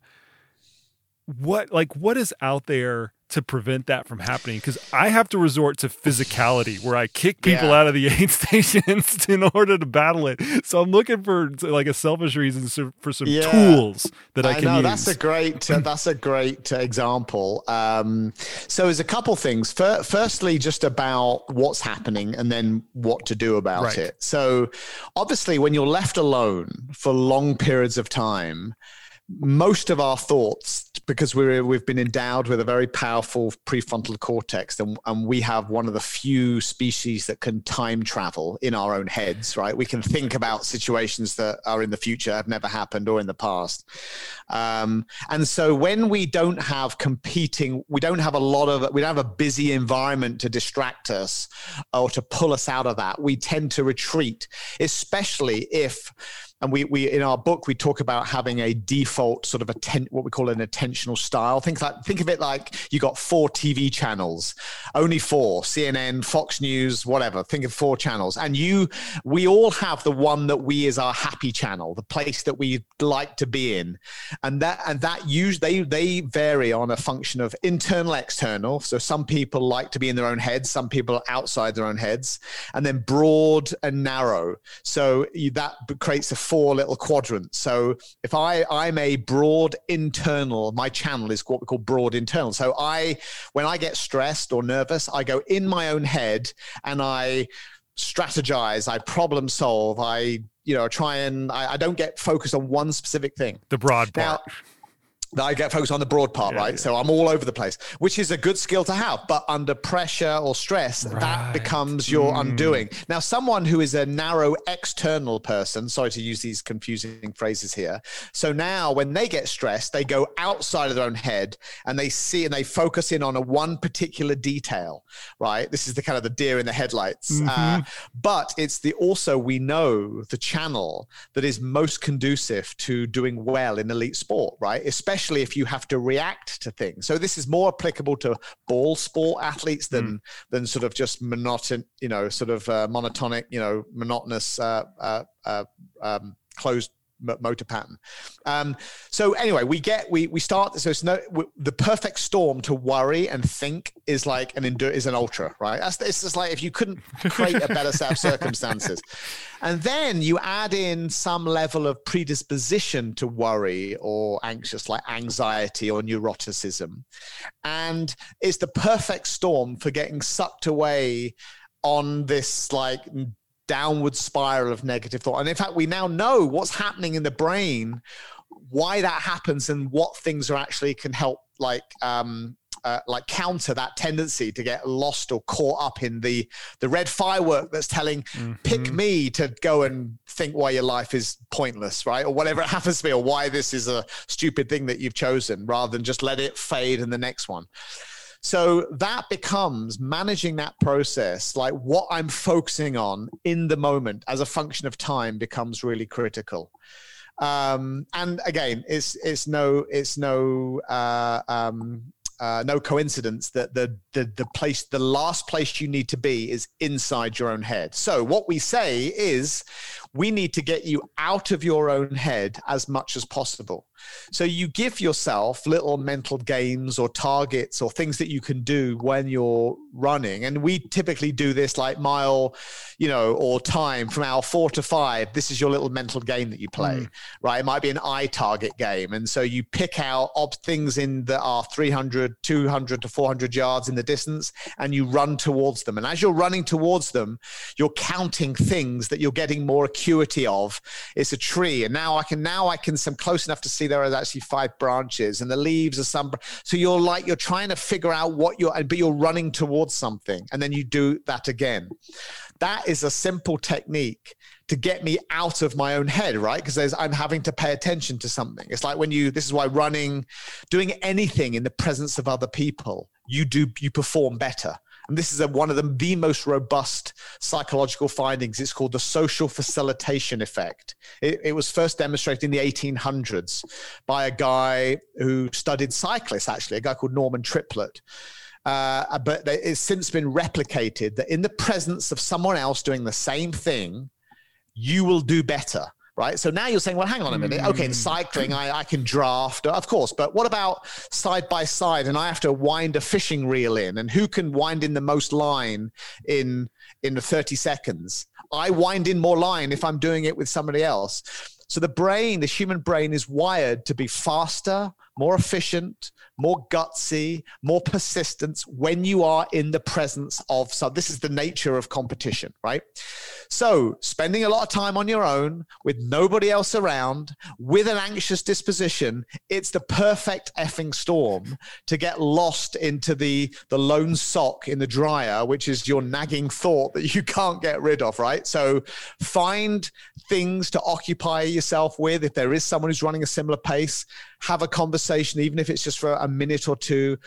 What like what is out there? to prevent that from happening because I have to resort to physicality where I kick people yeah. out of the aid stations in order to battle it. So I'm looking for like a selfish reason for some yeah. tools that I, I can know, use. That's a great uh, that's a great example. Um, so there's a couple things. firstly, just about what's happening and then what to do about right. it. So obviously, when you're left alone for long periods of time most of our thoughts because we're we've been endowed with a very powerful prefrontal cortex and, and we have one of the few species that can time travel in our own heads right? We can think about situations that are in the future have never happened or in the past. Um, and so when we don't have competing we don't have a lot of we don't have a busy environment to distract us or to pull us out of that we tend to retreat especially if and we we in our book we talk about having a default sort of atten- what we call an attentional style. Think like think of it like you got four tv channels only four cnn fox news whatever. Think of four channels. And you we all have the one that we is our happy channel the place that we like to be in. And that and that use they they vary on a function of internal external. So some people like to be in their own heads some people outside their own heads. And then broad and narrow. So that creates a four little quadrants. So if I I'm a broad internal, my channel is what we call broad internal. So I when I get stressed or nervous, I go in my own head and I strategize, I problem solve, I you know try and I, I don't get focused on one specific thing. The broad part. Now, I get focused on the broad part, yeah, right? Yeah. So I'm all over the place, which is a good skill to have. But under pressure or stress, right. that becomes your mm. undoing. Now, someone who is a narrow external person, sorry to use these confusing phrases here. So now when they get stressed, they go outside of their own head and they see and they focus in on a one particular detail, right? This is the kind of the deer in the headlights. Mm-hmm. Uh, but it's the also, we know the channel that is most conducive to doing well in elite sport, right? Especially especially if you have to react to things. So this is more applicable to ball sport athletes than mm. than sort of just monoton, you know, sort of uh, monotonic, you know, monotonous uh, uh, uh um, closed motor pattern. Um, so anyway, we get we we start. So it's no we, the perfect storm to worry and think is like an endur- is an ultra, right? That's it's just like if you couldn't create a better set of circumstances, and then you add in some level of predisposition to worry or anxious, like anxiety or neuroticism, and it's the perfect storm for getting sucked away on this like downward spiral of negative thought. And in fact, we now know what's happening in the brain, why that happens, and what things are actually can help like um, uh, like counter that tendency to get lost or caught up in the the red firework that's telling mm-hmm. pick me to go and think why your life is pointless right or whatever it happens to be or why this is a stupid thing that you've chosen rather than just let it fade in the next one so that becomes managing that process, like what I'm focusing on in the moment as a function of time becomes really critical. Um, and again, it's it's no it's no uh, um, uh, no coincidence that the, the the place the last place you need to be is inside your own head. So what we say is we need to get you out of your own head as much as possible. So you give yourself little mental games or targets or things that you can do when you're running. And we typically do this like mile, you know, or time from hour four to five. This is your little mental game that you play, mm. right? It might be an eye target game. And so you pick out ob- things in that are 300, 200 to 400 yards in the distance and you run towards them. And as you're running towards them, you're counting things that you're getting more of. It's a tree. And now I can, now I can, I'm close enough to see there are actually five branches and the leaves are some so you're like you're trying to figure out what you're but you're running towards something and then you do that again that is a simple technique to get me out of my own head right because i'm having to pay attention to something it's like when you this is why running doing anything in the presence of other people you do you perform better and this is a, one of the, the most robust psychological findings. It's called the social facilitation effect. It, it was first demonstrated in the 1800s by a guy who studied cyclists, actually, a guy called Norman Triplett. Uh, but it's since been replicated that in the presence of someone else doing the same thing, you will do better right? So now you're saying, well, hang on a minute. Okay, in mm. cycling, I, I can draft, of course, but what about side by side? And I have to wind a fishing reel in, and who can wind in the most line in in 30 seconds? I wind in more line if I'm doing it with somebody else. So the brain, the human brain, is wired to be faster, more efficient, more gutsy, more persistence when you are in the presence of so this is the nature of competition, right? So, spending a lot of time on your own with nobody else around, with an anxious disposition, it's the perfect effing storm to get lost into the the lone sock in the dryer, which is your nagging thought that you can't get rid of, right? So, find things to occupy yourself with if there is someone who's running a similar pace have a conversation, even if it's just for a minute or two.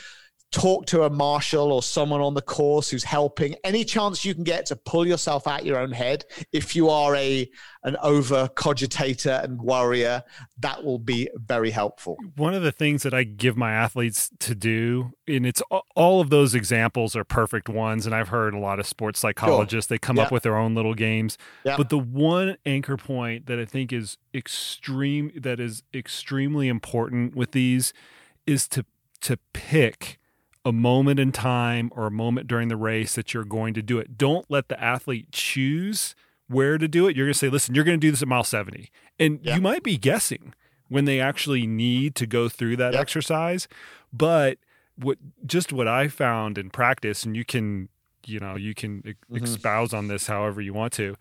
Talk to a marshal or someone on the course who's helping. Any chance you can get to pull yourself out your own head, if you are a an over cogitator and worrier, that will be very helpful. One of the things that I give my athletes to do, and it's all of those examples are perfect ones. And I've heard a lot of sports psychologists, sure. they come yeah. up with their own little games. Yeah. But the one anchor point that I think is extreme, that is extremely important with these is to to pick a moment in time or a moment during the race that you're going to do it. Don't let the athlete choose where to do it. You're going to say, listen, you're going to do this at mile 70. And yeah. you might be guessing when they actually need to go through that yep. exercise. But what just what I found in practice, and you can, you know, you can mm-hmm. espouse on this however you want to,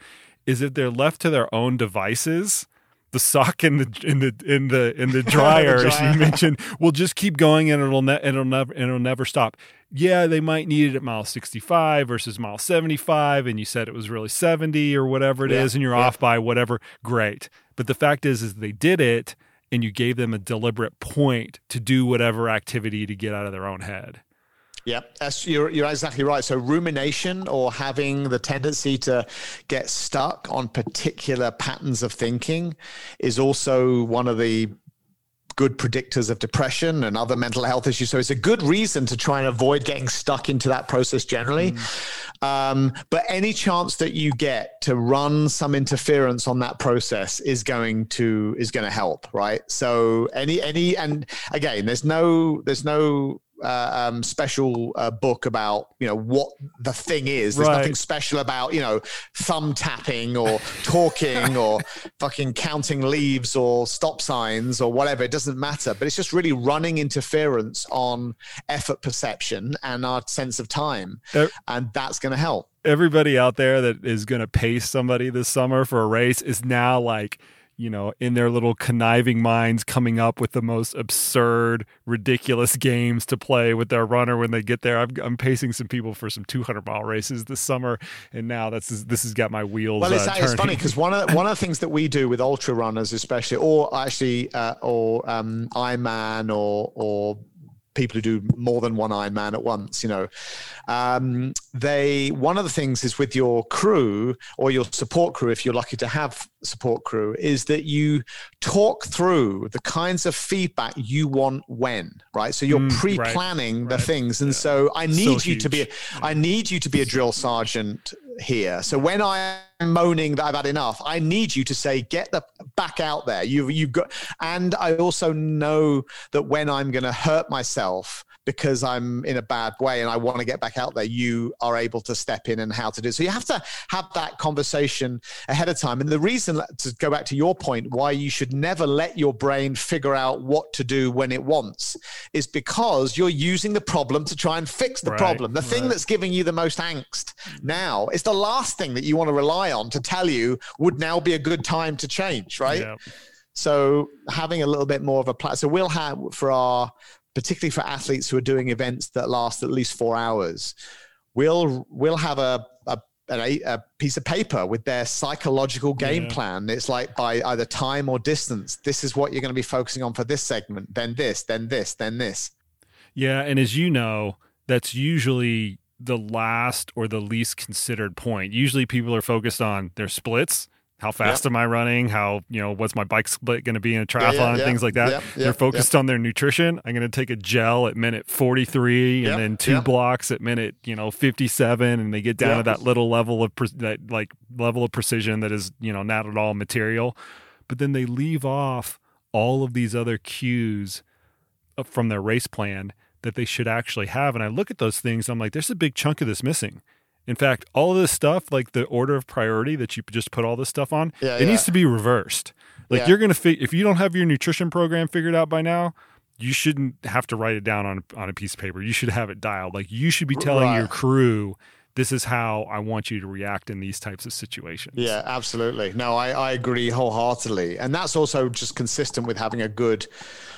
is if they're left to their own devices, the sock in the in the in the in the dryer, the as you mentioned, will just keep going and it'll ne- it'll never it'll never stop. Yeah, they might need it at mile 65 versus mile 75, and you said it was really 70 or whatever it yeah, is, and you're yeah. off by whatever. Great, but the fact is, is they did it, and you gave them a deliberate point to do whatever activity to get out of their own head. Yeah, you're, you're exactly right. So, rumination or having the tendency to get stuck on particular patterns of thinking is also one of the good predictors of depression and other mental health issues. So it's a good reason to try and avoid getting stuck into that process generally. Mm. Um, but any chance that you get to run some interference on that process is going to is going to help, right? So any any and again, there's no there's no uh, um, special uh, book about you know what the thing is. There's right. nothing special about you know thumb tapping or talking or fucking counting leaves or stop signs or whatever. It doesn't matter. But it's just really running interference on effort perception and our sense of time, and that's going to help. Everybody out there that is going to pace somebody this summer for a race is now like you know, in their little conniving minds coming up with the most absurd, ridiculous games to play with their runner when they get there. I'm, I'm pacing some people for some 200 mile races this summer, and now that's this has got my wheels. Well, it's, uh, it's funny because one of one of the things that we do with ultra runners, especially, or actually, uh, or um, Ironman, or or people who do more than one Ironman at once. You know, um, they one of the things is with your crew or your support crew, if you're lucky to have support crew, is that you talk through the kinds of feedback you want when, right? So you're mm, pre-planning right, the right. things, and yeah. so I need so you huge. to be, I need you to be a drill sergeant here. So when I am moaning that I've had enough, I need you to say, get the back out there. You've, you've got and I also know that when I'm gonna hurt myself, because I'm in a bad way and I want to get back out there, you are able to step in and how to do. It. So you have to have that conversation ahead of time. And the reason to go back to your point, why you should never let your brain figure out what to do when it wants is because you're using the problem to try and fix the right, problem. The right. thing that's giving you the most angst now is the last thing that you want to rely on to tell you would now be a good time to change, right? Yeah. So having a little bit more of a plan. So we'll have for our particularly for athletes who are doing events that last at least four hours, we'll we'll have a a, a, a piece of paper with their psychological game yeah. plan. It's like by either time or distance. This is what you're going to be focusing on for this segment. Then this. Then this. Then this. Yeah, and as you know, that's usually the last or the least considered point. Usually, people are focused on their splits how fast yep. am I running? How, you know, what's my bike split going to be in a triathlon? Yeah, yeah, things like that. They're focused on their nutrition. I'm going to take a gel at minute 43 and then two blocks at minute, you know, 57. And they get down to that little level of, pre- that like level of precision that is, you know, not at all material. But then they leave off all of these other cues uh, from their race plan that they should actually have. And I look at those things, I'm like, there's a big chunk of this missing. In fact, all of this stuff, like the order of priority that you just put all this stuff on, yeah, it yeah. needs to be reversed. Like yeah. you're gonna fi- if you don't have your nutrition program figured out by now, you shouldn't have to write it down on on a piece of paper. You should have it dialed. Like you should be telling right. your crew this is how I want you to react in these types of situations. Yeah, absolutely. No, I, I agree wholeheartedly. And that's also just consistent with having a good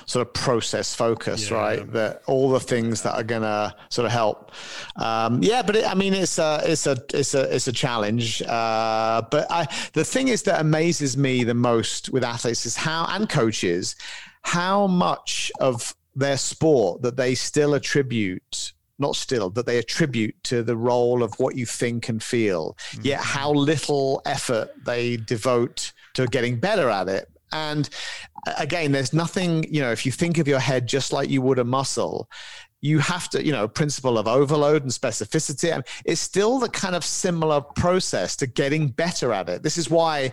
sort of process focus, yeah. right? That all the things that are going to sort of help. Um, yeah, but it, I mean, it's a, it's a, it's a, it's a challenge. Uh, but I, the thing is that amazes me the most with athletes is how, and coaches, how much of their sport that they still attribute not still, that they attribute to the role of what you think and feel, mm-hmm. yet how little effort they devote to getting better at it. And again, there's nothing, you know, if you think of your head just like you would a muscle, you have to, you know, principle of overload and specificity. I mean, it's still the kind of similar process to getting better at it. This is why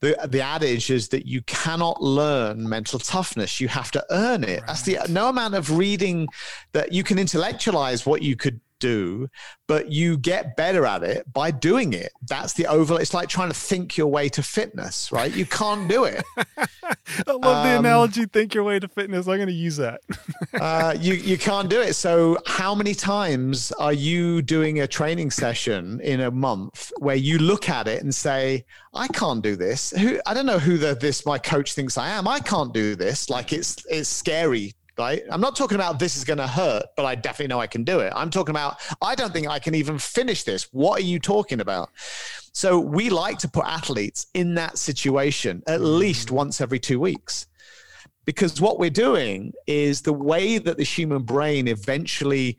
the the adage is that you cannot learn mental toughness. You have to earn it. Right. That's the no amount of reading that you can intellectualize what you could do, but you get better at it by doing it. That's the overlay. It's like trying to think your way to fitness, right? You can't do it. I love um, the analogy. Think your way to fitness. I'm going to use that. uh, you you can't do it. So how many times are you doing a training session in a month where you look at it and say, I can't do this. Who I don't know who the, this my coach thinks I am. I can't do this. Like it's it's scary right? I'm not talking about this is going to hurt, but I definitely know I can do it. I'm talking about I don't think I can even finish this. What are you talking about? So we like to put athletes in that situation at mm. least once every two weeks because what we're doing is the way that the human brain eventually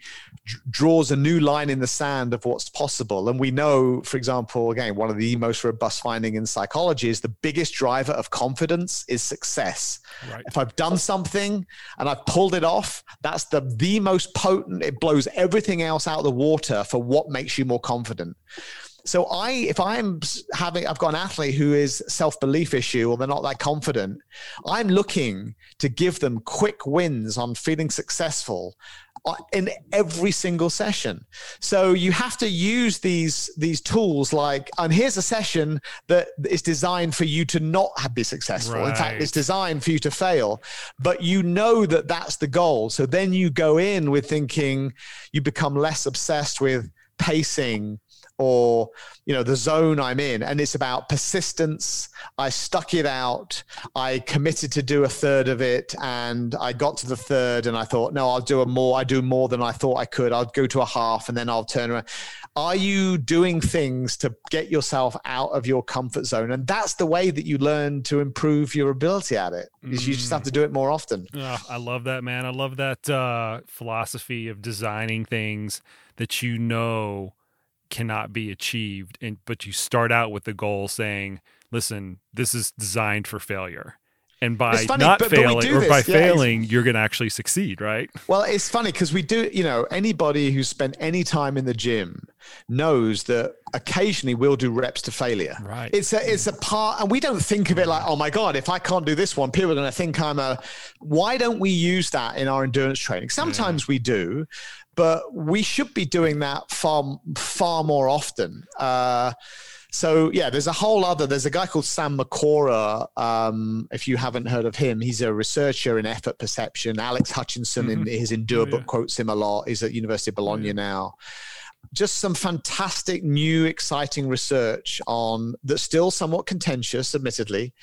draws a new line in the sand of what's possible. And we know for example again one of the most robust finding in psychology is the biggest driver of confidence is success. Right. if i've done something and i've pulled it off that's the the most potent it blows everything else out of the water for what makes you more confident so I, if I'm having, I've got an athlete who is self-belief issue or they're not that confident, I'm looking to give them quick wins on feeling successful uh, in every single session. So you have to use these these tools like, and here's a session that is designed for you to not be successful. Right. In fact, it's designed for you to fail, but you know that that's the goal. So then you go in with thinking you become less obsessed with pacing or you know the zone i'm in and it's about persistence. I stuck it out. I committed to do a third of it and i got to the third and i thought no i'll do a more i do more than i thought i could. I'll go to a half and then i'll turn around. Are you doing things to get yourself out of your comfort zone? And that's the way that you learn to improve your ability at it is mm. you just have to do it more often. Oh, i love that man. I love that uh, philosophy of designing things that you know cannot be achieved and but you start out with the goal saying listen this is designed for failure and by funny, not but- but failing do or this. by Yeah, failing, you're going to actually succeed, right? Well, it's funny because we do, you know, anybody who's spent any time in the gym knows that occasionally we'll do reps to failure. Right. It's a it's a part, and we don't think of it like, oh my god, if I can't do this one, people are going to think I'm a. Why don't we use that in our endurance training? Sometimes we do, but we should be doing that far far more often. Uh, so yeah, there's a whole other. There's a guy called Sam Marcora. Um, if you haven't heard of him, he's a researcher in effort perception. Alex Hutchinson in his Endure Oh, book yeah. quotes him a lot. He's at University of Bologna yeah. now. Just some fantastic new exciting research on that's still somewhat contentious, admittedly,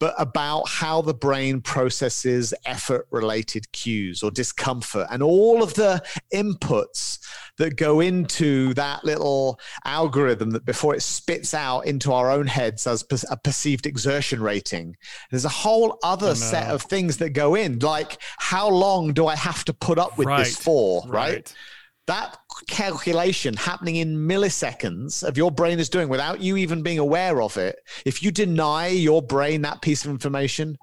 but about how the brain processes effort related cues or discomfort and all of the inputs that go into that little algorithm that before it spits out into our own heads as per- a perceived exertion rating. There's a whole other oh, set know. of things that go in, like how long do I have to put up with Right. this for, right? That calculation happening in milliseconds of your brain is doing without you even being aware of it if you deny your brain that piece of information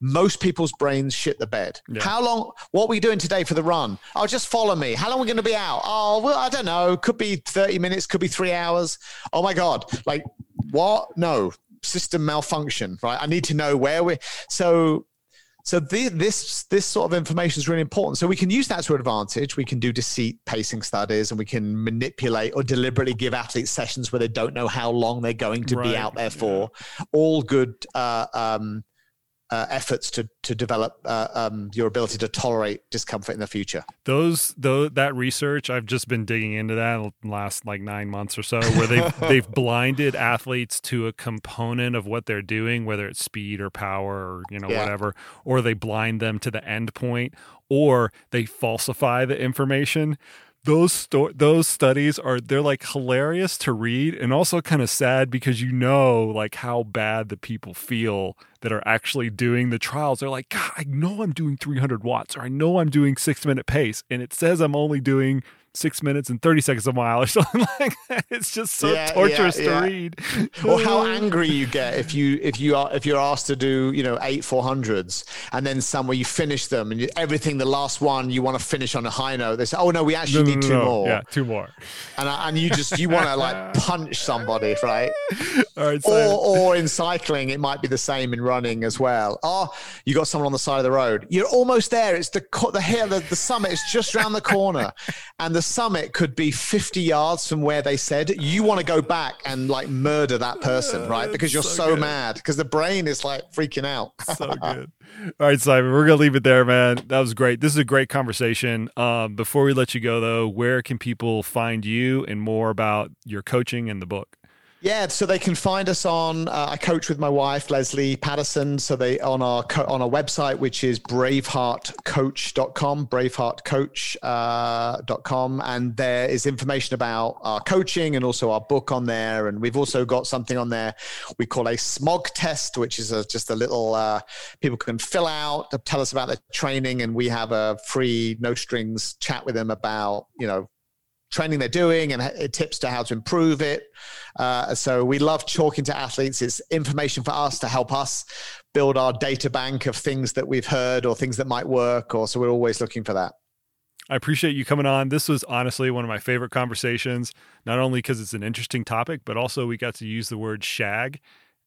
most people's brains shit the bed. Yeah. how long what are we doing today for the run? Oh just follow me. How long are we going to be out? Oh well i don't know. Could be 30 minutes could be three hours. Oh my god like what? No. System malfunction right? I need to know where we so so the, this this sort of information is really important. So we can use that to our advantage. We can do deceit pacing studies, and we can manipulate or deliberately give athletes sessions where they don't know how long they're going to Right, be out there for. All good uh, um, uh, efforts to to develop uh, um, your ability to tolerate discomfort in the future. those though that research i've just been digging into that in the last like nine months or so where they've they've blinded athletes to a component of what they're doing whether it's speed or power or you know Yeah. whatever or they blind them to the end point or they falsify the information those sto- those studies are they're like hilarious to read and also kind of sad because you know like how bad the people feel that are actually doing the trials. They're like god i know i'm doing 300 watts or i know i'm doing six minute pace and it says i'm only doing six minutes and 30 seconds a mile or something like that. It's just so Yeah, yeah, torturous yeah. to read. Or how angry you get if you if you are if you're asked to do you know eight four hundreds and then somewhere you finish them and you, everything the last one you want to finish on a high note. They say oh no we actually No, no, need two no. more. Yeah two more. And uh, and you just you want to like punch somebody right? All right so or or in cycling it might be the same in running as well. Oh you got someone on the side of the road. You're almost there. It's the the hill the, the summit is just around the corner. And the summit could be 50 yards from where they said you want to go back and like murder that person right because you're so so, mad because the brain is like freaking out so good. All right, Simon, we're gonna leave it there, man. That was great. This is a great conversation. Um, before we let you go, though, where can people find you and more about your coaching and the book? Yeah, so they can find us on. Uh, I coach with my wife Lesley Paterson. So they on our co- on our website, which is braveheartcoach.com, braveheartcoach.com, uh, and there is information about our coaching and also our book on there. And we've also got something on there we call a smog test, which is a, just a little uh, people can fill out, tell us about their training, and we have a free no strings chat with them about you know training they're doing and tips to how to improve it. Uh, so we love talking to athletes. It's information for us to help us build our data bank of things that we've heard or things that might work. Or so we're always looking for that. I appreciate you coming on. This was honestly one of my favorite conversations, not only because it's an interesting topic, but also we got to use the word shag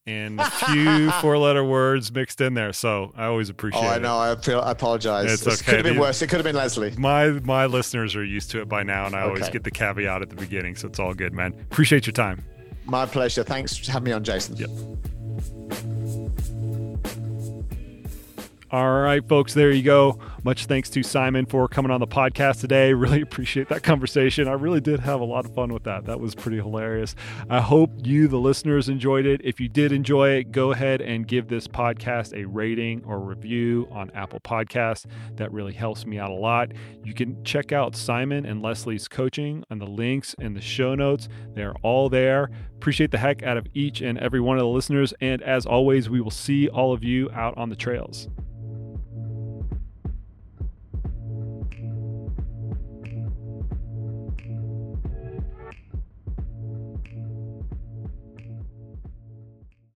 and a few four letter words mixed in there. So I always appreciate Oh, I it. know. I feel. I apologize. It's It okay, could have been worse. It could have been Lesley. My my listeners are used to it by now, and I always get the caveat at the beginning, so it's all good, man. Appreciate your time. My pleasure. Thanks for having me on, Jason. Yep. All right, folks, there you go. Much thanks to Simon for coming on the podcast today. Really appreciate that conversation. I really did have a lot of fun with that. That was pretty hilarious. I hope you, the listeners, enjoyed it. If you did enjoy it, go ahead and give this podcast a rating or review on Apple Podcasts. That really helps me out a lot. You can check out Simon and Lesley's coaching on the links in the show notes. They're all there. Appreciate the heck out of each and every one of the listeners. And as always, we will see all of you out on the trails.